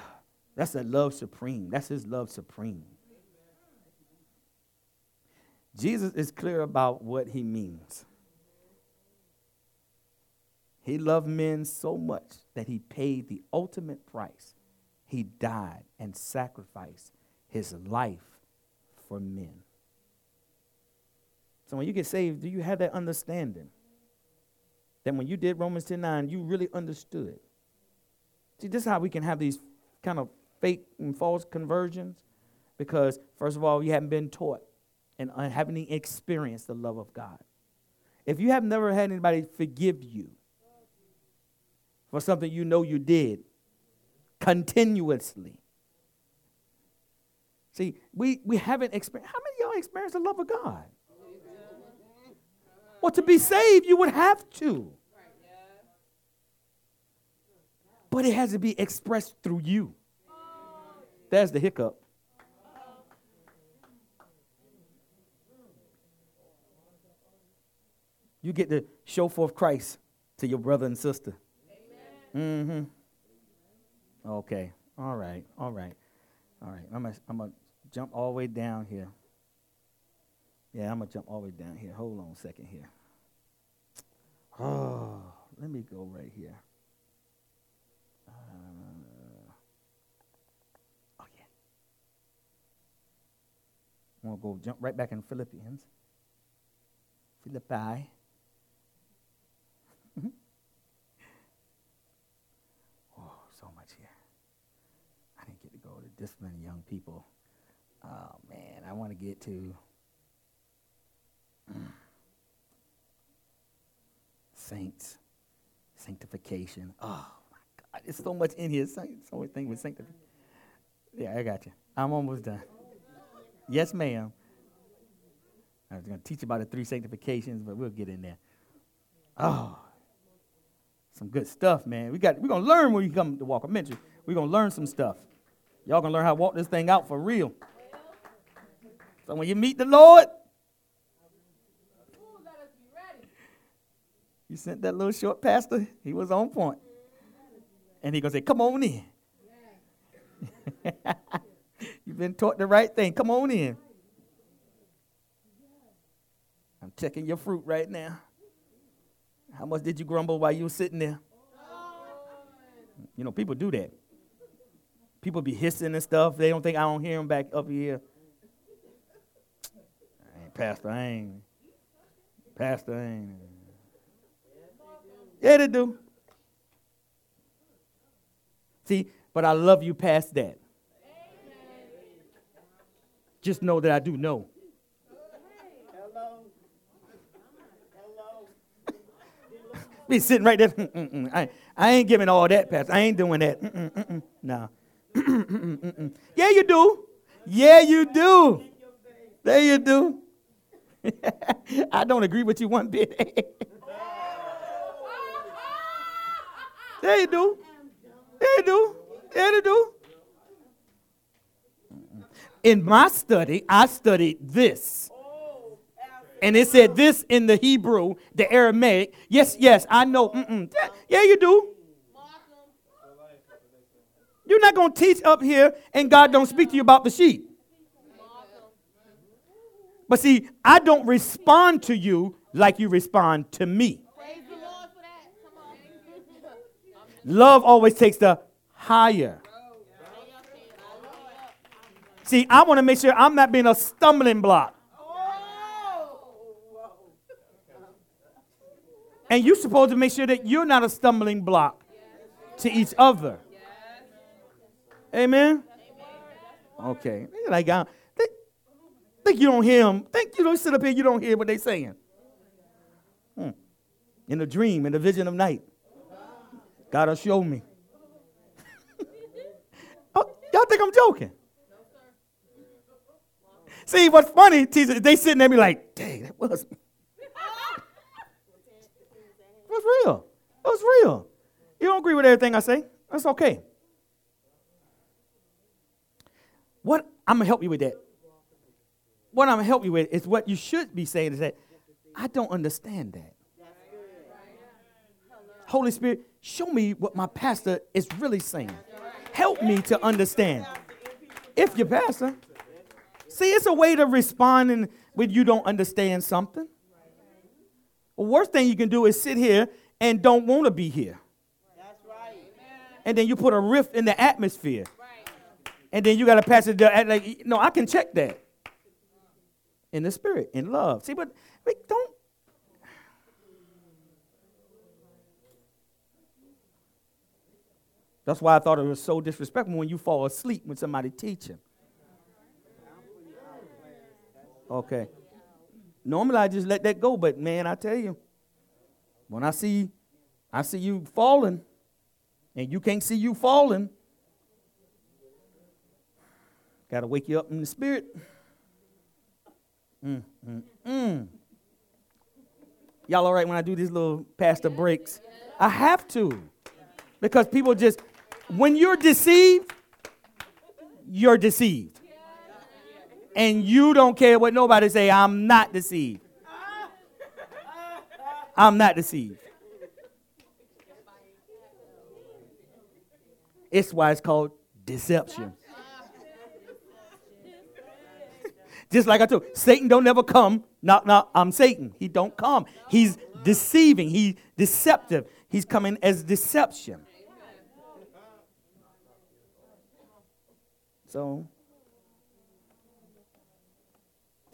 That's a love supreme. That's his love supreme. Jesus is clear about what he means. He loved men so much that he paid the ultimate price. He died and sacrificed his life for men. So when you get saved, do you have that understanding? That when you did Romans 10 9, you really understood. See, this is how we can have these kind of fake and false conversions. Because, first of all, you haven't been taught and uh, haven't experienced the love of God. If you have never had anybody forgive you for something you know you did continuously, see, we, we haven't experienced, how many of y'all experienced the love of God? Well, to be saved, you would have to. But it has to be expressed through you. That's the hiccup. You get to show forth Christ to your brother and sister. Mm-hmm. Okay. All right. All right. All right. I'm gonna I'm gonna jump all the way down here. Yeah, I'm gonna jump all the way down here. Hold on a second here. Oh, let me go right here. Uh, oh yeah. I'm gonna go jump right back in Philippians. Philippi. oh, so much here. I didn't get to go to this many young people. Oh man, I want to get to saints, sanctification. Oh my God, there's so much in here. So much thing with sanctification. Yeah, I got you. I'm almost done. Yes, ma'am. I was going to teach you about the three sanctifications, but we'll get in there. Oh, some good stuff, man. We got we're gonna learn when you come to Walker Ministry. We're gonna learn some stuff. Y'all gonna learn how to walk this thing out for real. So when you meet the Lord, you sent that little short pastor, he was on point. And he gonna say, Come on in. You've been taught the right thing. Come on in. I'm checking your fruit right now. How much did you grumble while you were sitting there? You know, people do that. People be hissing and stuff. They don't think I don't hear them back up here. I ain't pastor, I ain't. Pastor, I ain't. Yeah, they do. See, but I love you past that. Just know that I do know. Hello. Hello. Be sitting right there. I, I ain't giving all that, Pastor. I ain't doing that. No. Yeah, you do. Yeah, you do. There you do. I don't agree with you one bit. there you do. There you do. There you do. In my study, I studied this. And it said this in the Hebrew, the Aramaic. Yes, yes, I know. Mm-mm. Yeah, you do. You're not going to teach up here and God don't speak to you about the sheep. But see, I don't respond to you like you respond to me. Love always takes the higher. See, I want to make sure I'm not being a stumbling block. And you're supposed to make sure that you're not a stumbling block to each other. Amen? Okay. Like, I think, think you don't hear them. Think you don't sit up here, you don't hear what they're saying. Hmm. In a dream, in a vision of night. God will show me. oh, y'all think I'm joking? See, what's funny, teacher, they sitting there be like, dang, that was me. Was real. It was real. You don't agree with everything I say. That's okay. What I'm gonna help you with that. What I'm gonna help you with is what you should be saying is that I don't understand that. Holy Spirit, show me what my pastor is really saying. Help me to understand. If your pastor, see, it's a way to respond when you don't understand something. The worst thing you can do is sit here and don't want to be here. That's right. And then you put a rift in the atmosphere. And then you got to pass it down. Like, no, I can check that in the spirit, in love. See, but we don't. That's why I thought it was so disrespectful when you fall asleep when somebody teaching. Okay. Normally I just let that go, but man, I tell you, when I see I see you falling, and you can't see you falling, gotta wake you up in the spirit. Mm, mm, mm. Y'all all right when I do these little pastor breaks? I have to. Because people just, when you're deceived, you're deceived. And you don't care what nobody say, I'm not deceived. I'm not deceived. It's why it's called deception. Just like I told Satan don't ever come. Knock, knock, I'm Satan. He don't come. He's deceiving. He's deceptive. He's coming as deception. So,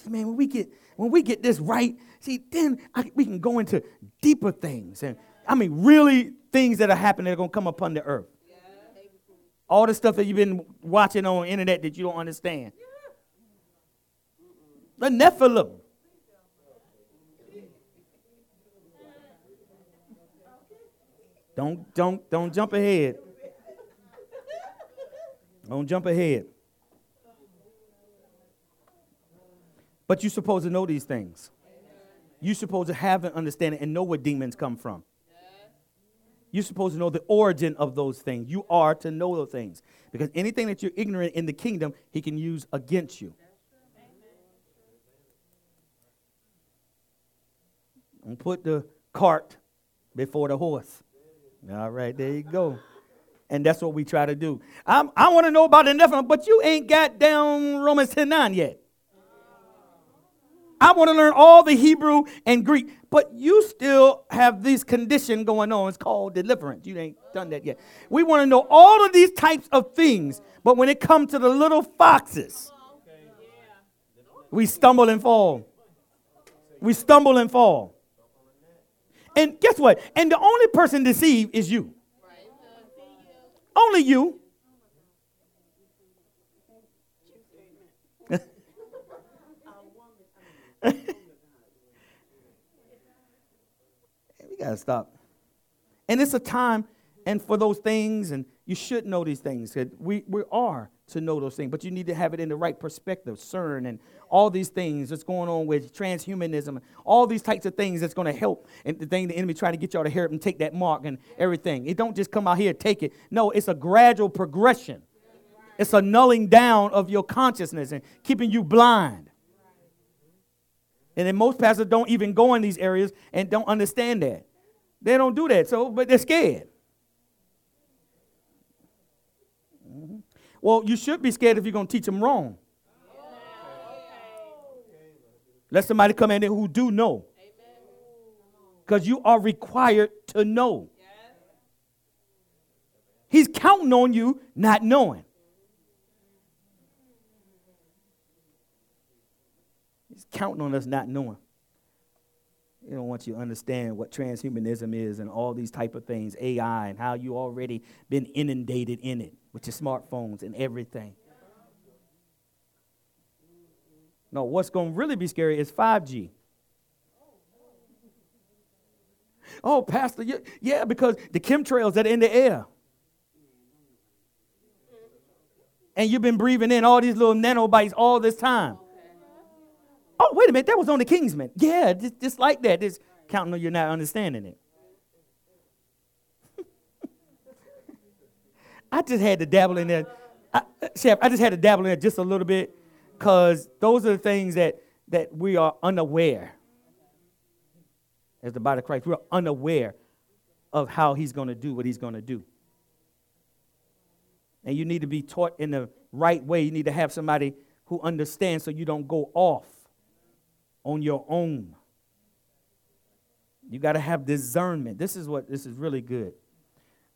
man, when we get when we get this right, see, then I, we can go into deeper things, and I mean, really things that are happening that are gonna come upon the earth. All the stuff that you've been watching on internet that you don't understand. The Nephilim. Don't don't don't jump ahead. Don't jump ahead. But you're supposed to know these things. You're supposed to have an understanding and know where demons come from. You're supposed to know the origin of those things. You are to know those things. Because anything that you're ignorant in the kingdom, he can use against you. And put the cart before the horse. All right, there you go. And that's what we try to do. I'm, i want to know about the Nephilim, but you ain't got down Romans 10 9 yet. I want to learn all the Hebrew and Greek, but you still have this condition going on. It's called deliverance. You ain't done that yet. We want to know all of these types of things, but when it comes to the little foxes, we stumble and fall. We stumble and fall. And guess what? And the only person deceived is you. Only you. we gotta stop. And it's a time and for those things, and you should know these things. We, we are to know those things, but you need to have it in the right perspective, CERN, and all these things that's going on with transhumanism, all these types of things that's going to help. And the thing the enemy trying to get y'all to hear it and take that mark and everything. It don't just come out here take it. No, it's a gradual progression. It's a nulling down of your consciousness and keeping you blind. And then most pastors don't even go in these areas and don't understand that. They don't do that, so but they're scared. Well, you should be scared if you're going to teach them wrong. Let somebody come in there who do know. Because you are required to know. He's counting on you not knowing. He's counting on us not knowing. He don't want you understand what transhumanism is and all these type of things, AI, and how you already been inundated in it with your smartphones and everything. No, what's going to really be scary is 5G. Oh, Pastor, yeah, yeah, because the chemtrails that are in the air. And you've been breathing in all these little nanobots all this time. Oh, wait a minute, that was on the Kingsman. Yeah, just, just like that. Just counting on you're not understanding it. I just had to dabble in there. I, uh, Chef, I just had to dabble in there just a little bit because those are the things that, that we are unaware. As the body of Christ, we're unaware of how he's going to do what he's going to do. And you need to be taught in the right way. You need to have somebody who understands so you don't go off on your own. You got to have discernment. This is what this is really good.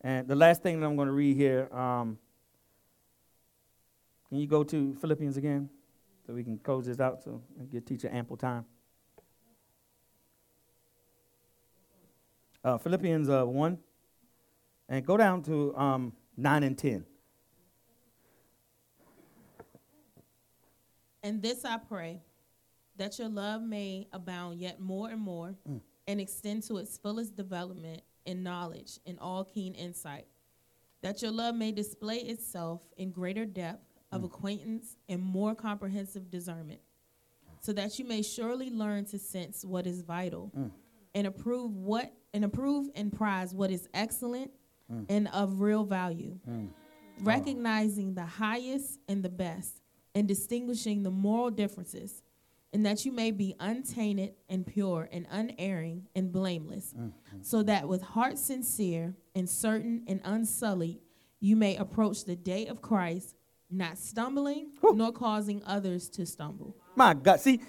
And the last thing that I'm going to read here, um, can you go to Philippians again? so we can close this out so I give teacher ample time. Uh, Philippians uh, 1, and go down to um, 9 and 10. And this I pray, that your love may abound yet more and more, mm. and extend to its fullest development in knowledge and all keen insight, that your love may display itself in greater depth of mm. acquaintance and more comprehensive discernment, so that you may surely learn to sense what is vital, mm. and approve what and approve and prize what is excellent and of real value, recognizing the highest and the best, and distinguishing the moral differences, and that you may be untainted and pure and unerring and blameless, mm-hmm. so that with heart sincere and certain and unsullied you may approach the day of Christ, not stumbling Whew. nor causing others to stumble. My God. See,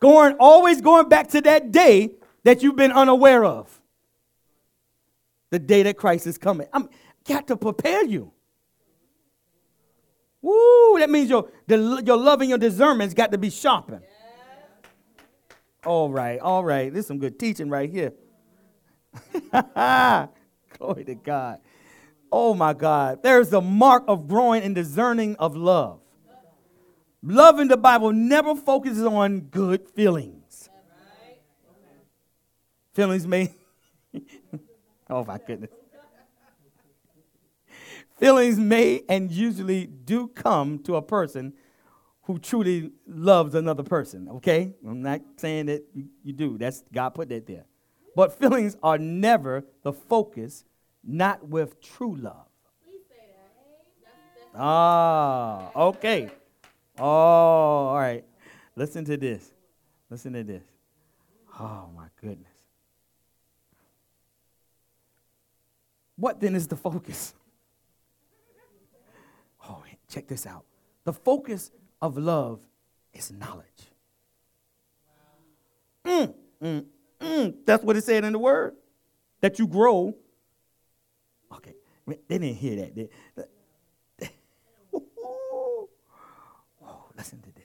going always going back to that day that you've been unaware of. The day that Christ is coming. I'm got to prepare you. Woo, that means your, the, your love and your discernment's got to be sharpened. All right, all right. This is some good teaching right here. Glory to God. Oh my God. There's a mark of growing and discerning of love. Love in the Bible never focuses on good feelings. Feelings may. oh my goodness. Feelings may and usually do come to a person who truly loves another person, okay? I'm not saying that you, do. That's God put that there. But feelings are never the focus, not with true love. Please say that. Ah, okay. Oh, all right. Listen to this. Listen to this. Oh, my goodness. What then is the focus? Oh, check this out. The focus of love is knowledge. Mm, mm, mm. That's what it said in the word. That you grow. Okay, they didn't hear that. They, Whoa, listen to this.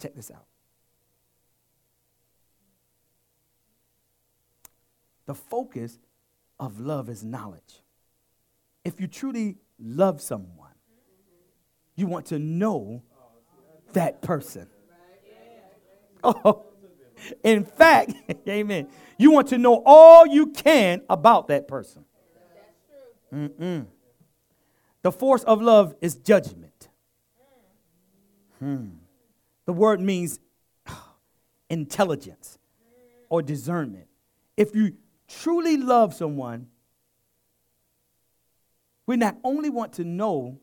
Check this out. The focus of love is knowledge. If you truly love someone, you want to know that person. Oh, in fact, amen. You want to know all you can about that person. Mm-mm. The force of love is judgment. Hmm. The word means intelligence or discernment. If you truly love someone, we not only want to know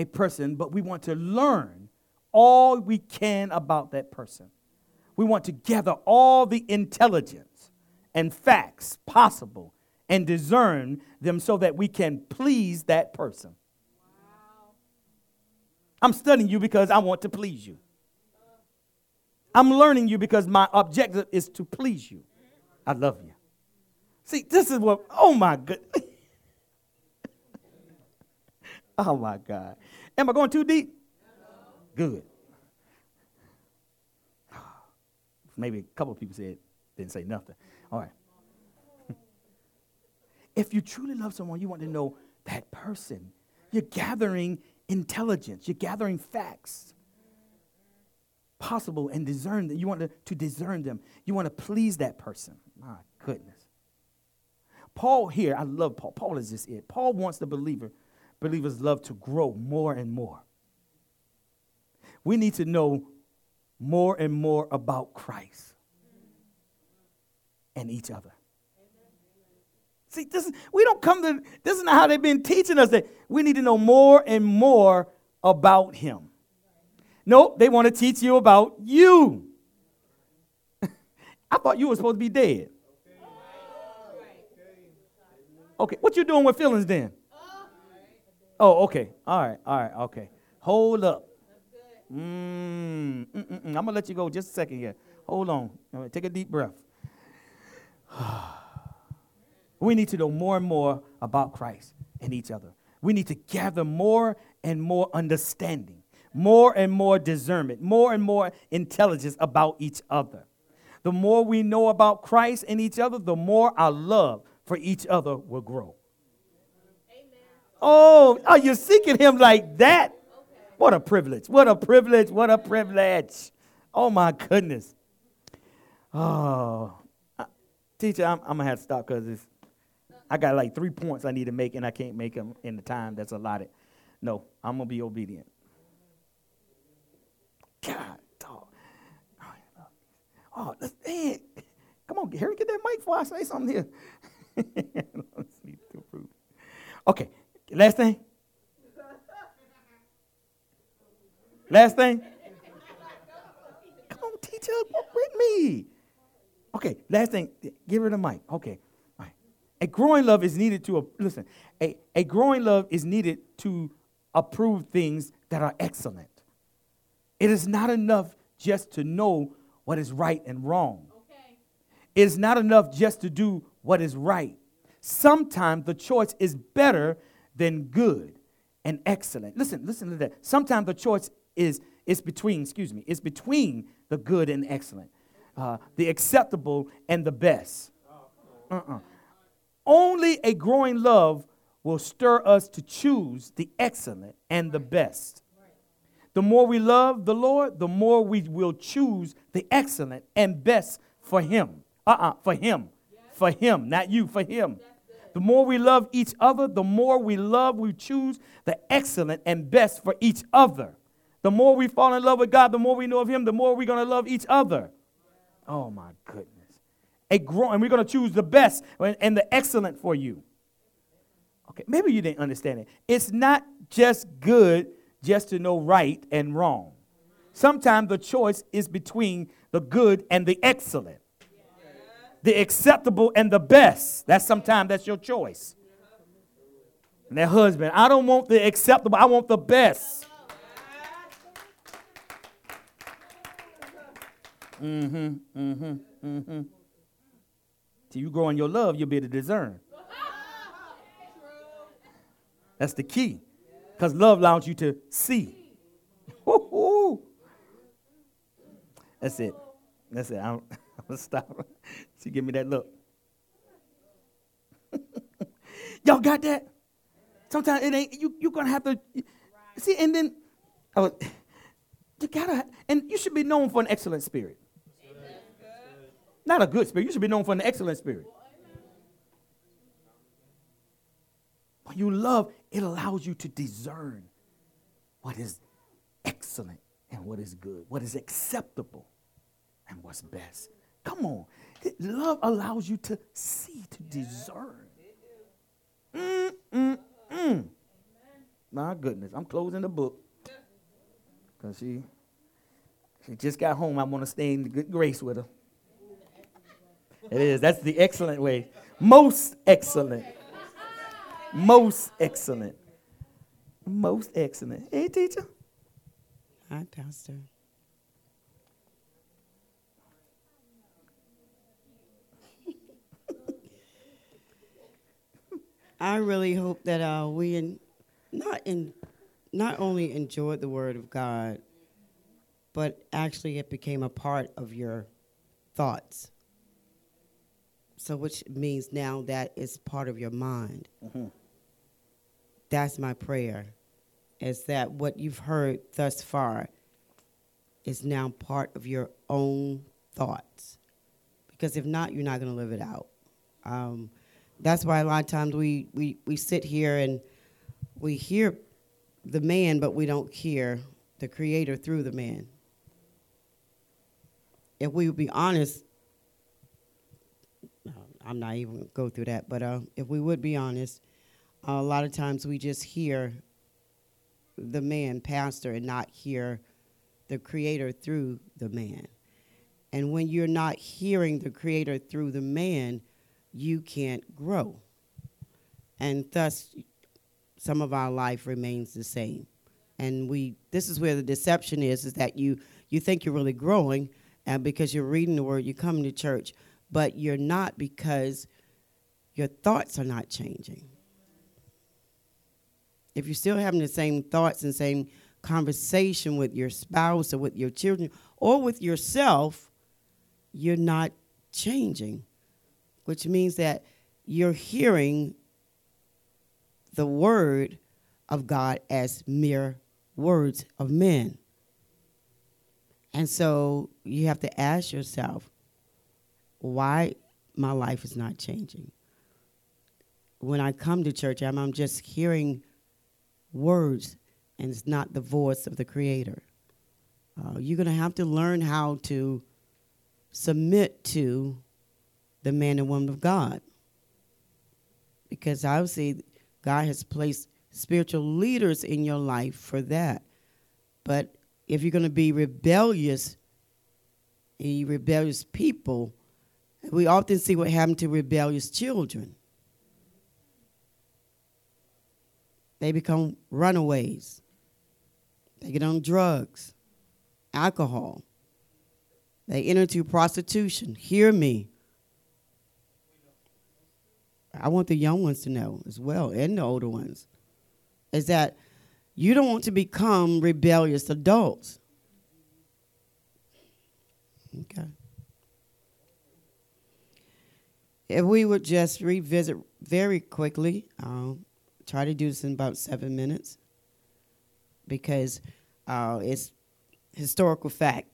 a person, but we want to learn all we can about that person. We want to gather all the intelligence and facts possible and discern them so that we can please that person. I'm studying you because I want to please you. I'm learning you because my objective is to please you. I love you. See, this is what, oh my good. oh my God. Am I going too deep? Good. Maybe a couple of people said, didn't say nothing. All right. if you truly love someone, you want to know that person. You're gathering intelligence, you're gathering facts possible and discern that you want to, to discern them. You want to please that person. My goodness. Paul here, I love Paul. Paul is just it. Paul wants the believer, believers' love to grow more and more. We need to know more and more about Christ and each other. See, this is, we don't come to, this is not how they've been teaching us that we need to know more and more about Him. Nope, they want to teach you about you. I thought you were supposed to be dead. Okay, what you doing with feelings then? Oh, okay. All right, all right, okay. Hold up. Mm. mm, mm, mm. I'm gonna let you go just a second here. Hold on. Right, take a deep breath. we need to know more and more about Christ and each other. We need to gather more and more understanding, more and more discernment, more and more intelligence about each other. The more we know about Christ and each other, the more our love for each other will grow. Oh, are you seeking him like that? What a privilege. What a privilege. What a privilege. Oh, my goodness. Oh, teacher, I'm, I'm going to have to stop because I got like three points I need to make and I can't make them in the time that's allotted. No, I'm going to be obedient. God, dog. Oh, man. Come on, Harry, get that mic before I say something here. okay, last thing. Last thing. Come on, teacher, walk with me. Okay, last thing. Give her the mic. Okay. A growing love is needed to, listen, a, a growing love is needed to approve things that are excellent. It is not enough just to know what is right and wrong. Okay. It is not enough just to do what is right. Sometimes the choice is better than good and excellent. Listen, listen to that. Sometimes the choice is is between, excuse me, it's between the good and excellent, uh, the acceptable and the best. Uh-uh. Only a growing love will stir us to choose the excellent and the best. The more we love the Lord, the more we will choose the excellent and best for Him. Uh uh-uh, uh for Him. For Him, not you, for Him. The more we love each other, the more we love, we choose the excellent and best for each other. The more we fall in love with God, the more we know of Him, the more we're going to love each other. Oh my goodness. A grow, and we're going to choose the best and the excellent for you. Okay, maybe you didn't understand it. It's not just good just to know right and wrong. Sometimes the choice is between the good and the excellent, the acceptable and the best. That's sometimes that's your choice. And that husband, I don't want the acceptable, I want the best. Mm-hmm, mm-hmm, mm-hmm. Till you grow in your love, you'll be able to discern. That's the key. Because love allows you to see. That's it. That's it. I'm, I'm to stop. she give me that look. Y'all got that? Sometimes it ain't, you, you're to have to, see, and then, oh, you gotta, and you should be known for an excellent spirit. Not a good spirit. You should be known for an excellent spirit. When you love, it allows you to discern what is excellent and what is good, what is acceptable and what's best. Come on. Love allows you to see, to discern. Mm, mm, mm. My goodness, I'm closing the book because she she just got home. I want to stay in good grace with her. It is. That's the excellent way. Most excellent. Most excellent. Most excellent. Hey, teacher. Hi, Pastor. I really hope that uh, we in, not in, not only enjoyed the Word of God, but actually it became a part of your thoughts. So, which means now that is part of your mind. Mm-hmm. That's my prayer, is that what you've heard thus far is now part of your own thoughts. Because if not, you're not going to live it out. Um, that's why a lot of times we, we, we sit here and we hear the man, but we don't hear the creator through the man. If we would be honest, I'm not even going to go through that, but uh, if we would be honest, uh, a lot of times we just hear the man, pastor, and not hear the creator through the man. And when you're not hearing the creator through the man, you can't grow. And thus, some of our life remains the same. And we, this is where the deception is, is that you, you think you're really growing, and because you're reading the word, you come to church, but you're not because your thoughts are not changing. If you're still having the same thoughts and same conversation with your spouse or with your children or with yourself, you're not changing, which means that you're hearing the word of God as mere words of men. And so you have to ask yourself, why my life is not changing. When I come to church, I'm, I'm just hearing words and it's not the voice of the Creator. Uh, you're going to have to learn how to submit to the man and woman of God. Because obviously, God has placed spiritual leaders in your life for that. But if you're going to be rebellious, a rebellious people, we often see what happened to rebellious children. They become runaways. They get on drugs, alcohol. They enter into prostitution. Hear me. I want the young ones to know as well, and the older ones, is that you don't want to become rebellious adults. Okay. If we would just revisit very quickly, I'll try to do this in about seven minutes because uh, it's historical fact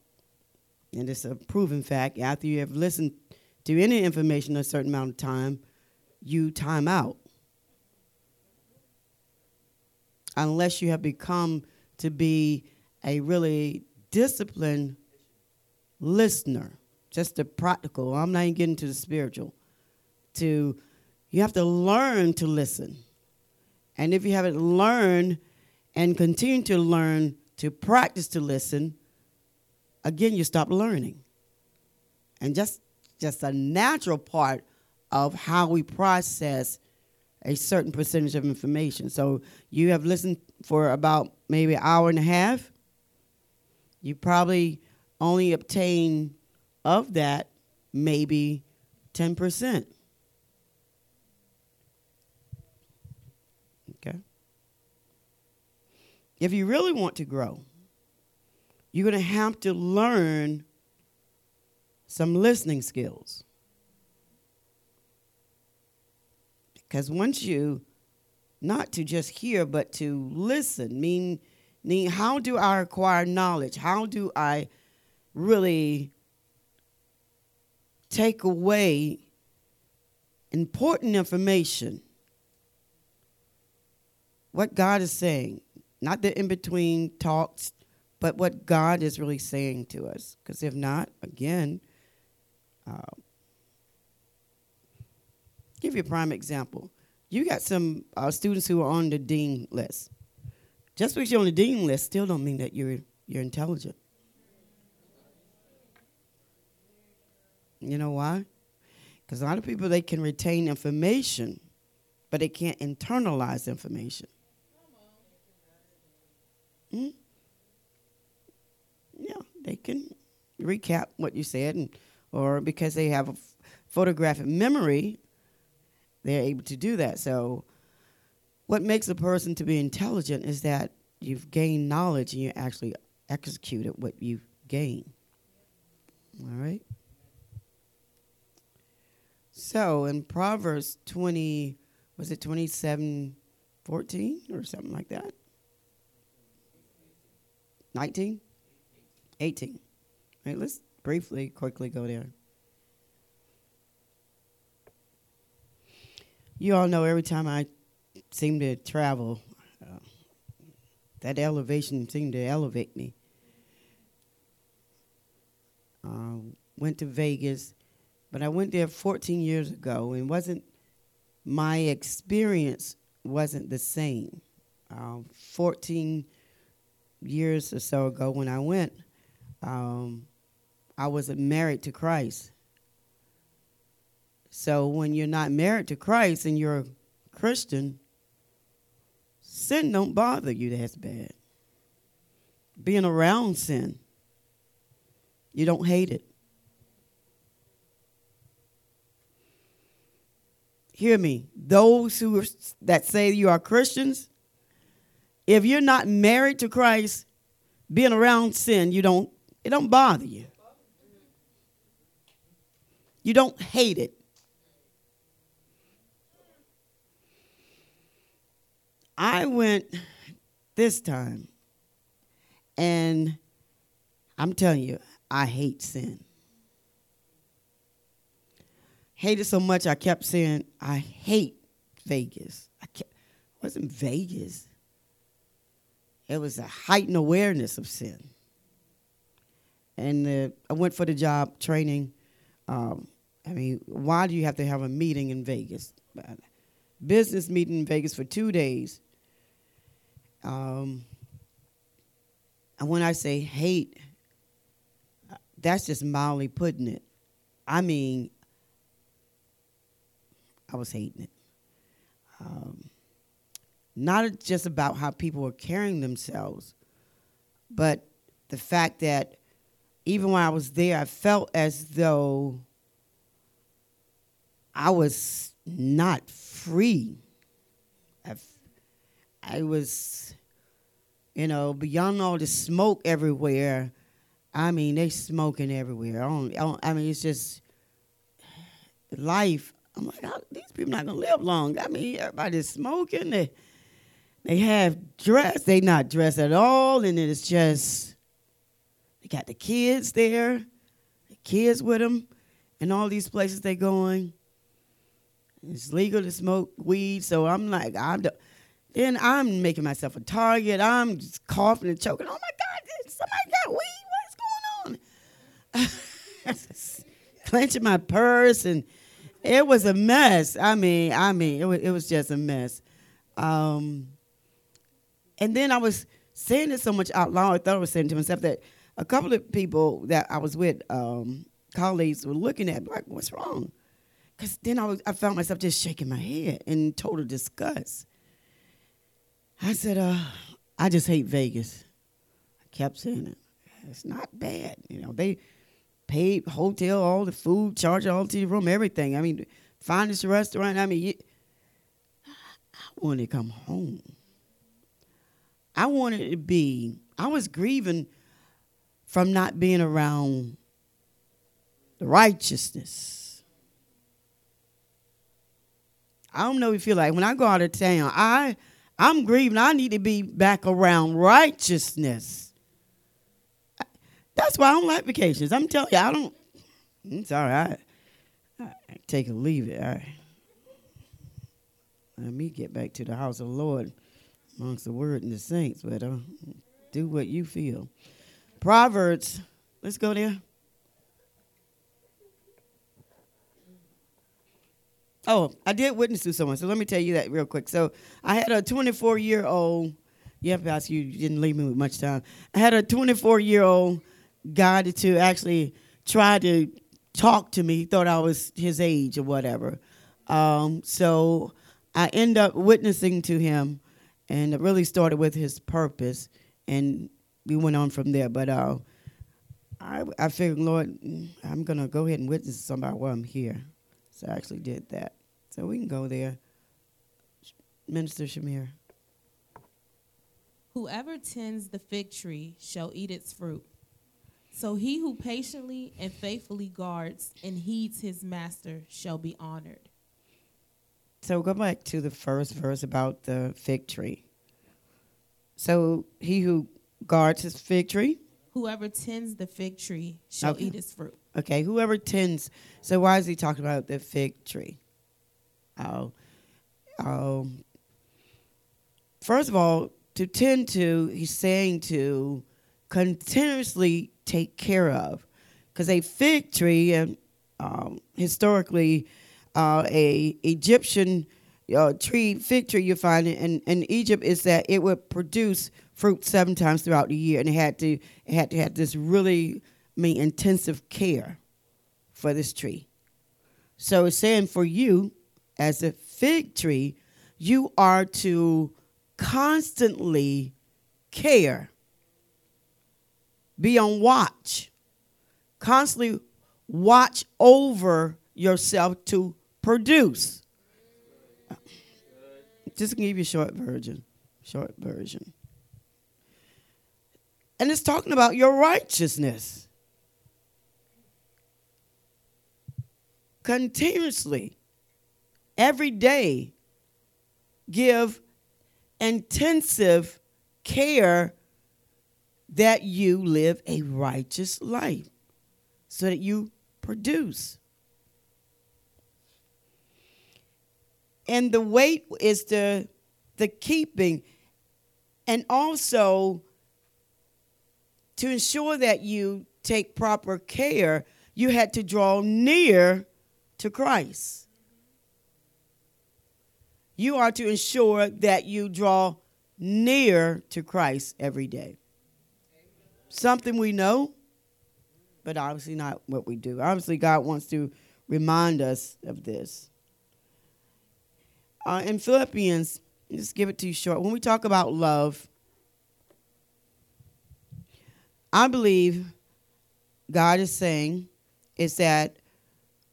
and it's a proven fact. After you have listened to any information a certain amount of time, you time out. Unless you have become to be a really disciplined listener, just the practical. I'm not even getting to the spiritual. To you have to learn to listen. And if you haven't learned and continue to learn to practice to listen, again you stop learning. And just just a natural part of how we process a certain percentage of information. So you have listened for about maybe an hour and a half. You probably only obtain of that maybe 10%. Okay. If you really want to grow, you're going to have to learn some listening skills. Because once you, not to just hear, but to listen, mean, mean how do I acquire knowledge? How do I really take away important information? What God is saying, not the in between talks, but what God is really saying to us. Because if not, again, uh, give you a prime example. You got some uh, students who are on the dean list. Just because you're on the dean list still don't mean that you're you're intelligent. You know why? Because a lot of people they can retain information, but they can't internalize information. Hmm? Yeah, they can recap what you said, and or because they have a photographic memory, they're able to do that. So, what makes a person to be intelligent is that you've gained knowledge and you actually executed what you've gained. All right. So in Proverbs 20, was it 27, 14 or something like that? 19? 18. All right, let's briefly, quickly go there. You all know every time I seem to travel, uh, that elevation seemed to elevate me. Uh, went to Vegas, but I went there 14 years ago, and wasn't my experience wasn't the same. Uh, 14 years or so ago, when I went, um, I wasn't married to Christ. So when you're not married to Christ and you're a Christian, sin don't bother you that's bad. Being around sin, you don't hate it. Hear me. Those who are, that say you are Christians, if you're not married to Christ, being around sin, you don't it don't bother you. You don't hate it. I went this time, and I'm telling you, I hate sin. Hate it so much I kept saying, I hate Vegas. I kept, it wasn't Vegas. It was a heightened awareness of sin. And uh, I went for the job training, um, I mean, why do you have to have a meeting in Vegas? Business meeting in Vegas for two days. Um, and when I say hate, that's just mildly putting it. I mean, I was hating it. Um, not just about how people were carrying themselves, but the fact that even when I was there, I felt as though I was not free. I, was, you know, beyond all the smoke everywhere. I mean, they smoking everywhere. I, don't, I, don't, I mean, it's just life. I'm like, these people not gonna live long. I mean, everybody's smoking. They, they have dress. They not dressed at all, and it's just they got the kids there, the kids with them, and all these places they going. It's legal to smoke weed, so I'm like, I'm. Then I'm making myself a target. I'm just coughing and choking. Oh my God! Somebody got weed. What's going on? Clenching my purse, and it was a mess. I mean, I mean, it was, it was just a mess. Um, and then I was saying it so much out loud. I thought I was saying to myself that a couple of people that I was with, um, colleagues, were looking at me like, "What's wrong?" Because then I, was, I found myself just shaking my head in total disgust. I said, uh, "I just hate Vegas." I kept saying it. It's not bad, you know. They paid hotel, all the food, charge all to the room, everything. I mean, finest restaurant. I mean, you, I wanted to come home. I wanted to be. I was grieving from not being around the righteousness. I don't know if you feel like when I go out of town, I I'm grieving. I need to be back around righteousness. That's why I don't like vacations. I'm telling you, I don't. It's all right. I take it or leave it. All right. Let me get back to the house of the Lord amongst the word and the saints, but uh, do what you feel. Proverbs, let's go there. Oh, I did witness to someone, so let me tell you that real quick. So I had a 24 year old. Yeah, Pastor, you you didn't leave me with much time. I had a 24 year old guy to actually try to talk to me. He thought I was his age or whatever. Um, so I end up witnessing to him, and it really started with his purpose, and we went on from there. But uh, I, I figured, Lord, I'm gonna go ahead and witness somebody while I'm here. So I actually did that. So we can go there. Minister Shamir. Whoever tends the fig tree shall eat its fruit. So he who patiently and faithfully guards and heeds his master shall be honored. So go back to the first verse about the fig tree. So he who guards his fig tree. Whoever tends the fig tree shall Okay. eat its fruit. Okay, whoever tends. So why is he talking about the fig tree? Oh, um, first of all, to tend to, he's saying to continuously take care of, because a fig tree, um, um, historically, uh, a Egyptian uh, tree, fig tree, you find in, in Egypt is that it would produce fruit seven times throughout the year, and it had to it had to have this really, Mean, intensive care for this tree. So it's saying for you, as a fig tree, you are to constantly care, be on watch, constantly watch over yourself to produce. Just give you a short version, short version. And it's talking about your righteousness. Continuously, every day, give intensive care that you live a righteous life so that you produce. And the weight is the the keeping and also to ensure that you take proper care, you had to draw near to Christ. You are to ensure that you draw near to Christ every day. Something we know, but obviously not what we do. Obviously, God wants to remind us of this. Uh, in Philippians, just give it to you short. When we talk about love, I believe God is saying is that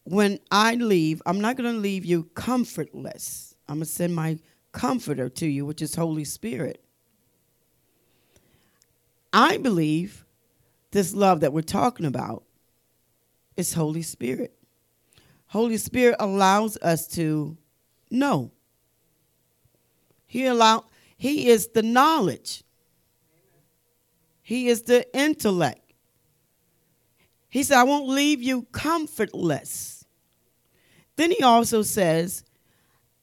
when I leave, I'm not going to leave you comfortless. I'm going to send my comforter to you, which is Holy Spirit. I believe this love that we're talking about is Holy Spirit. Holy Spirit allows us to know. He allow he is the knowledge. He is the intellect. He said, I won't leave you comfortless. Then he also says,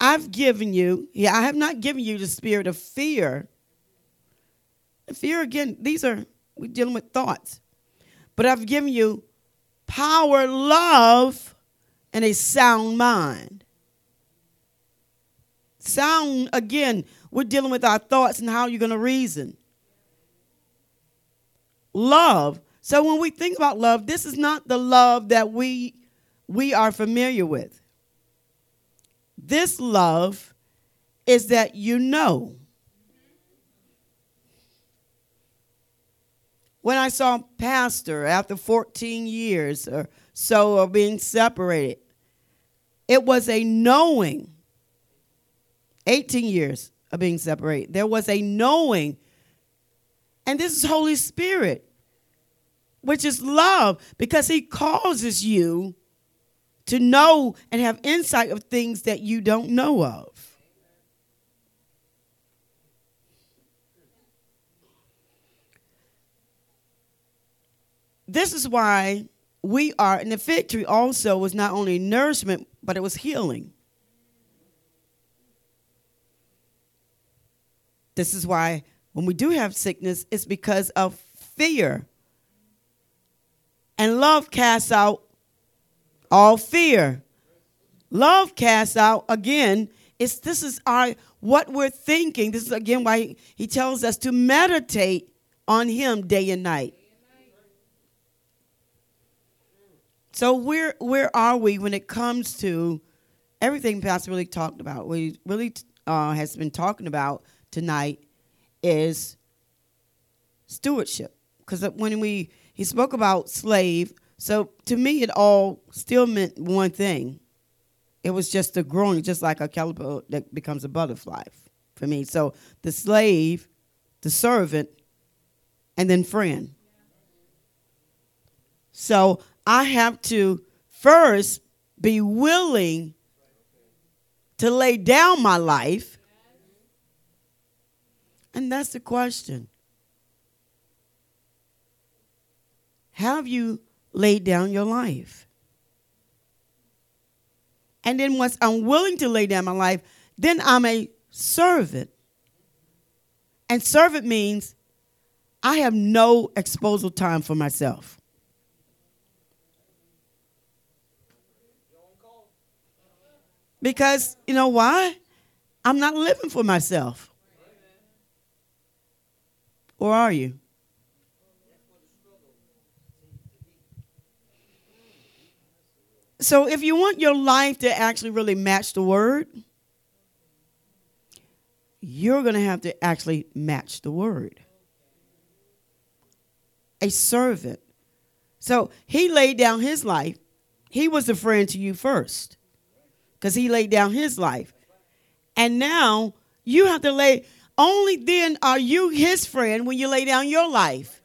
I've given you, yeah, I have not given you the spirit of fear. Fear, again, these are, we're dealing with thoughts. But I've given you power, love, and a sound mind. Sound, again, we're dealing with our thoughts and how you're going to reason. Love, so when we think about love, this is not the love that we we are familiar with. This love is that you know. When I saw pastor after 14 years or so of being separated, it was a knowing. 18 years of being separated. There was a knowing. And this is Holy Spirit which is love, because he causes you to know and have insight of things that you don't know of. This is why we are, and the fig tree also was not only nourishment, but it was healing. This is why when we do have sickness, it's because of fear and love casts out all fear. Love casts out again. It's this is our what we're thinking. This is again why he, he tells us to meditate on him day and night. So where where are we when it comes to everything Pastor really talked about? We really uh, has been talking about tonight is stewardship. Because when we he spoke about slave. So to me, it all still meant one thing. It was just the growing, just like a caterpillar that becomes a butterfly for me. So the slave, the servant, and then friend. So I have to first be willing to lay down my life. And that's the question. Have you laid down your life? And then once I'm willing to lay down my life, then I'm a servant. And servant means I have no exposal time for myself. Because, you know why? I'm not living for myself. Or are you? So if you want your life to actually really match the word, you're going to have to actually match the word. A servant. So he laid down his life. He was a friend to you first because he laid down his life. And now you have to lay, only then are you his friend when you lay down your life.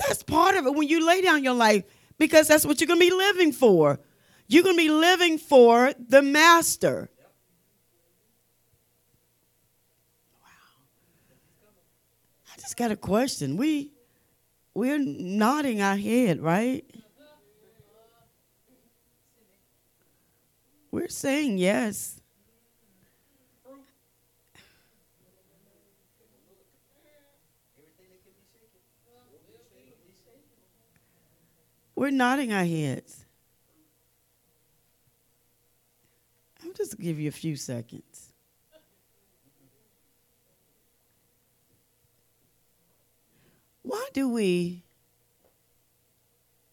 That's part of it when you lay down your life because that's what you're going to be living for. You're going to be living for the master. Wow. I just got a question. We we're nodding our head, right? We're saying yes. We're nodding our heads. I'll just give you a few seconds. Why do we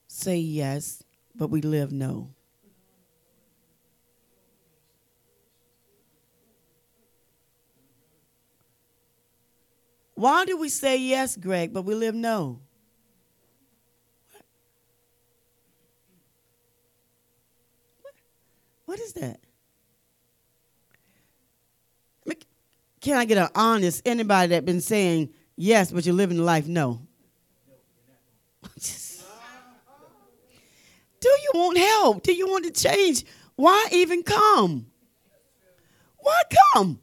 say yes, but we live no? Why do we say yes, Greg, but we live no? What is that? Can I get an honest anybody that been saying yes, but you're living life no? Do you want help? Do you want to change? Why even come? Why come?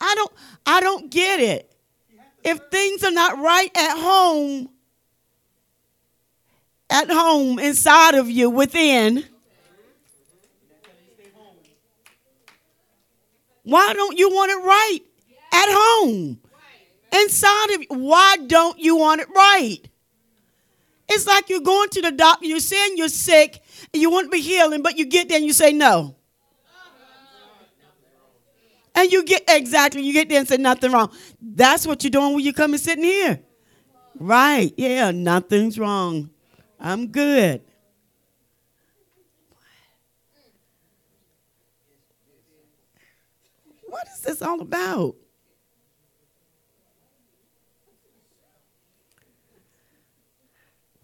I don't I don't get it. If things are not right at home, at home inside of you within, why don't you want it right at home? Inside of you. Why don't you want it right? It's like you're going to the doctor, you're saying you're sick, and you want to be healing, but you get there and you say no. And you get exactly, you get there and say nothing wrong. That's what you're doing when you come and sitting here. Right. Yeah, nothing's wrong. I'm good. This all about?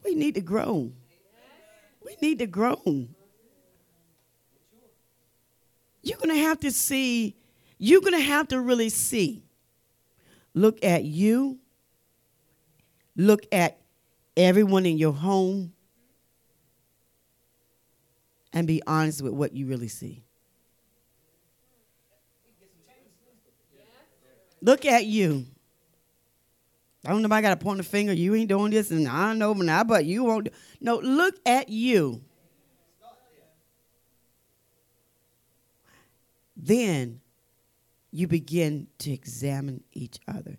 We need to grow. We need to grow. You're going to have to see, you're going to have to really see. Look at you, look at everyone in your home, and be honest with what you really see. Look at you. I don't know if I got to point a finger. You ain't doing this, and I know now, but you won't. No, look at you. Then you begin to examine each other,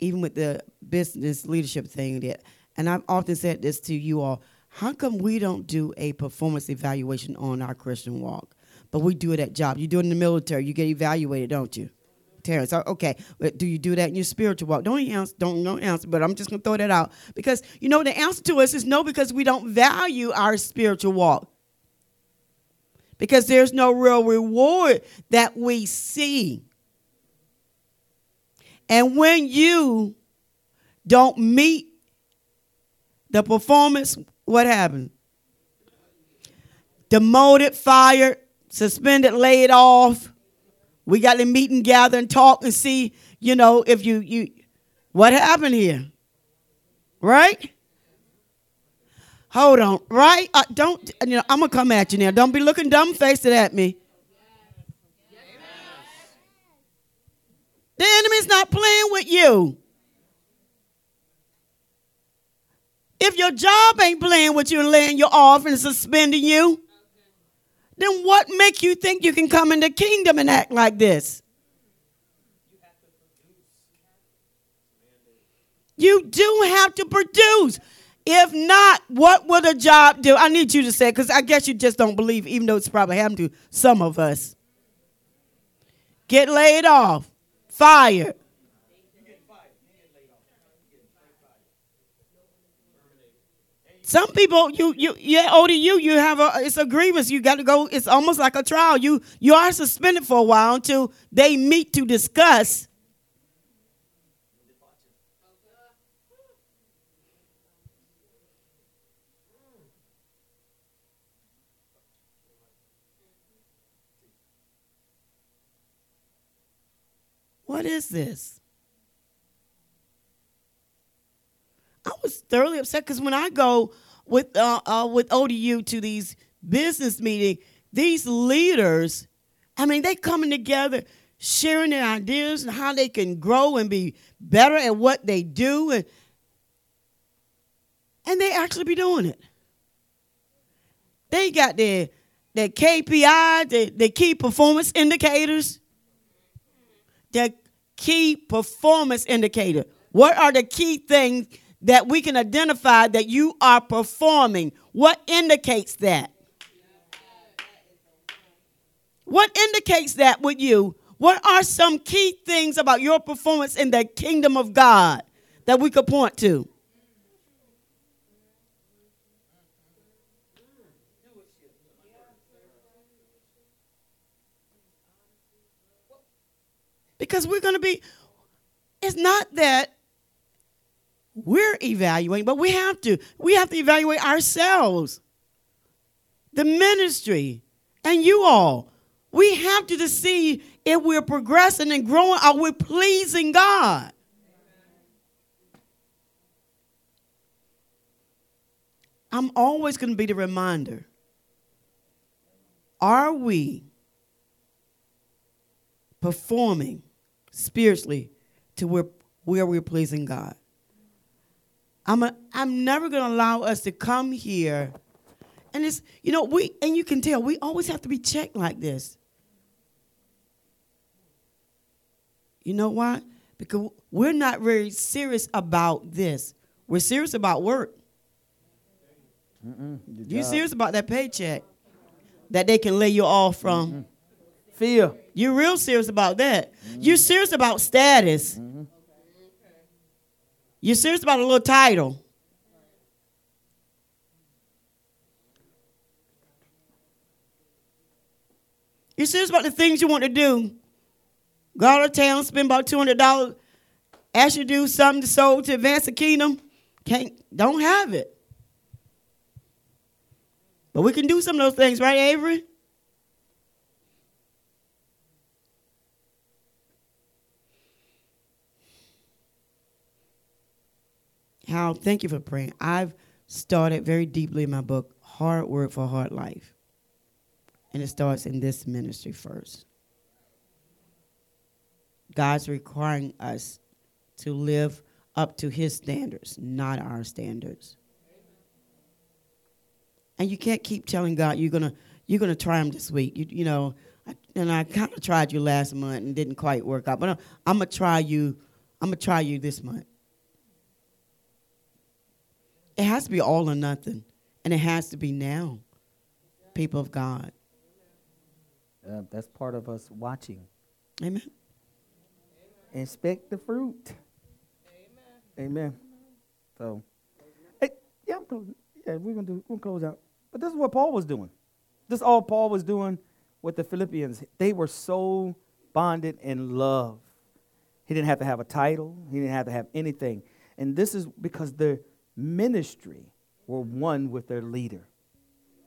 even with the business leadership thing. That, and I've often said this to you all: How come we don't do a performance evaluation on our Christian walk, but we do it at job? You do it in the military. You get evaluated, don't you? Terrence. Okay, but do you do that in your spiritual walk? Don't answer. Don't no answer. But I'm just gonna throw that out because you know the answer to us is no because we don't value our spiritual walk. Because there's no real reward that we see. And when you don't meet the performance, what happened? Demoted, fired, suspended, laid off we got to meet and gather and talk and see, you know, if you you what happened here. Right? Hold on, right? Uh, don't you know? I'm gonna come at you now. Don't be looking dumb faced at me. The enemy's not playing with you. If your job ain't playing with you and laying you off and suspending you, then what make you think you can come in the kingdom and act like this? You do have to produce. If not, what will the job do? I need you to say, because I guess you just don't believe, even though it's probably happened to some of us. Get laid off, fired. Some people, you you yeah, older you, you have a it's a grievance. You got to go. It's almost like a trial. You you are suspended for a while until they meet to discuss. What is this? I was thoroughly upset because when I go with uh, uh, with ODU to these business meetings, these leaders, I mean, they coming together, sharing their ideas and how they can grow and be better at what they do, and and they actually be doing it. They got their their KPI, their, their key performance indicators, their key performance indicator. What are the key things that we can identify that you are performing. What indicates that? What indicates that with you? What are some key things about your performance in the kingdom of God that we could point to? Because we're going to be, it's not that we're evaluating, but we have to. We have to evaluate ourselves, the ministry, and you all. We have to, to see if we're progressing and growing, are we pleasing God? I'm always going to be the reminder. Are we performing spiritually to where, where we're pleasing God? I'm, a, I'm never going to allow us to come here and it's, you know, we, and you can tell, we always have to be checked like this. You know why? Because we're not very serious about this. We're serious about work. You serious about that paycheck that they can lay you off from? Mm-hmm. Fear. You're real serious about that. Mm-hmm. You're serious about status. Mm-hmm. You're serious about a little title. You're serious about the things you want to do. Go out of town, spend about two hundred dollars. Ask you to do something to sow to advance the kingdom. Can't don't have it. But we can do some of those things, right, Avery? Hal, thank you for praying. I've started very deeply in my book, Hard Word for Hard Life. And it starts in this ministry first. God's requiring us to live up to his standards, not our standards. And you can't keep telling God you're gonna you're gonna try him this week. You, you know, and I kind of tried you last month and didn't quite work out, but I'm gonna try you. I'm gonna try you this month. It has to be all or nothing, and it has to be now, people of God. Uh, that's part of us watching. Amen. Inspect the fruit. Amen. Amen. So, hey, yeah, yeah, we're gonna do. We're gonna close out. But this is what Paul was doing. This is all Paul was doing with the Philippians. They were so bonded in love. He didn't have to have a title. He didn't have to have anything. And this is because their ministry were one with their leader.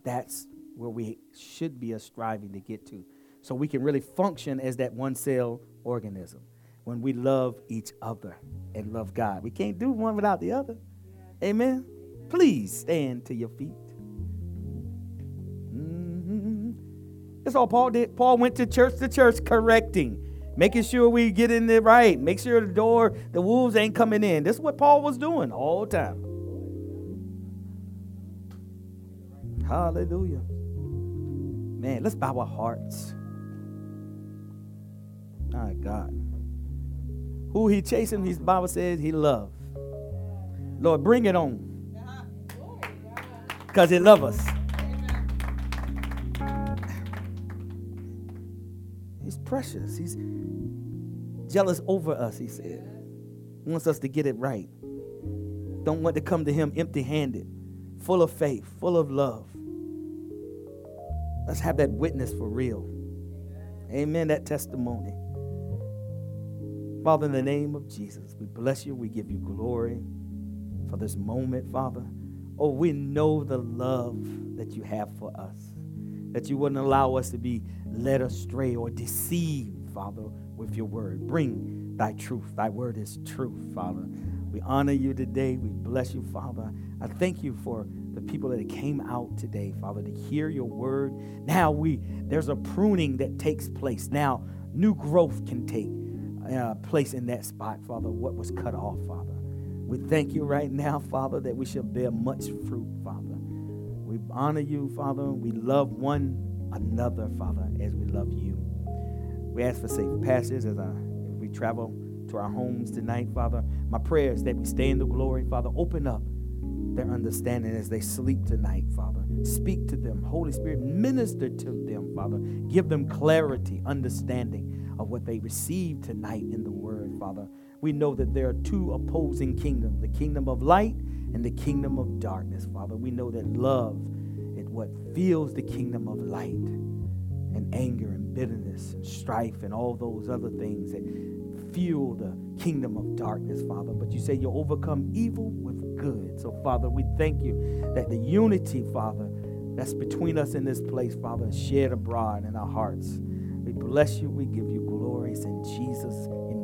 That's where we should be striving to get to. So we can really function as that one cell organism when we love each other and love God. We can't do one without the other. Amen. Please stand to your feet. Mm-hmm. That's all Paul did. Paul went to church to church correcting, making sure we get in there right, make sure the door, the wolves ain't coming in. This is what Paul was doing all the time. Hallelujah. Man, let's bow our hearts. My God. Who he chasing, his Bible says he love. Lord, bring it on. Because he love us. He's precious. He's jealous over us, he said. Wants us to get it right. Don't want to come to him empty handed, full of faith, full of love. Let's have that witness for real. Amen. That testimony. Father, in the name of Jesus, we bless you. We give you glory for this moment, Father. Oh, we know the love that you have for us, that you wouldn't allow us to be led astray or deceived, Father, with your word. Bring thy truth. Thy word is truth, Father. We honor you today. We bless you, Father. I thank you for the people that came out today, Father, to hear your word. Now we there's a pruning that takes place. Now new growth can take uh, place in that spot, Father. What was cut off, Father. We thank you right now, Father, that we shall bear much fruit, Father. We honor you, Father. We love one another, Father, as we love you. We ask for safe passages as, I, as we travel to our homes tonight, Father. My prayer is that we stay in the glory, Father. Open up their understanding as they sleep tonight, Father. Speak to them. Holy Spirit, minister to them, Father. Give them clarity, understanding of what they receive tonight in the Word, Father. We know that there are two opposing kingdoms the kingdom of light and the kingdom of darkness, Father. We know that love is what fills the kingdom of light, and anger and bitterness and strife and all those other things that fuel the kingdom of darkness, Father. But you say you overcome evil with good. So, Father, we thank you that the unity, Father, that's between us in this place, Father, is shared abroad in our hearts. We bless you. We give you glories in Jesus'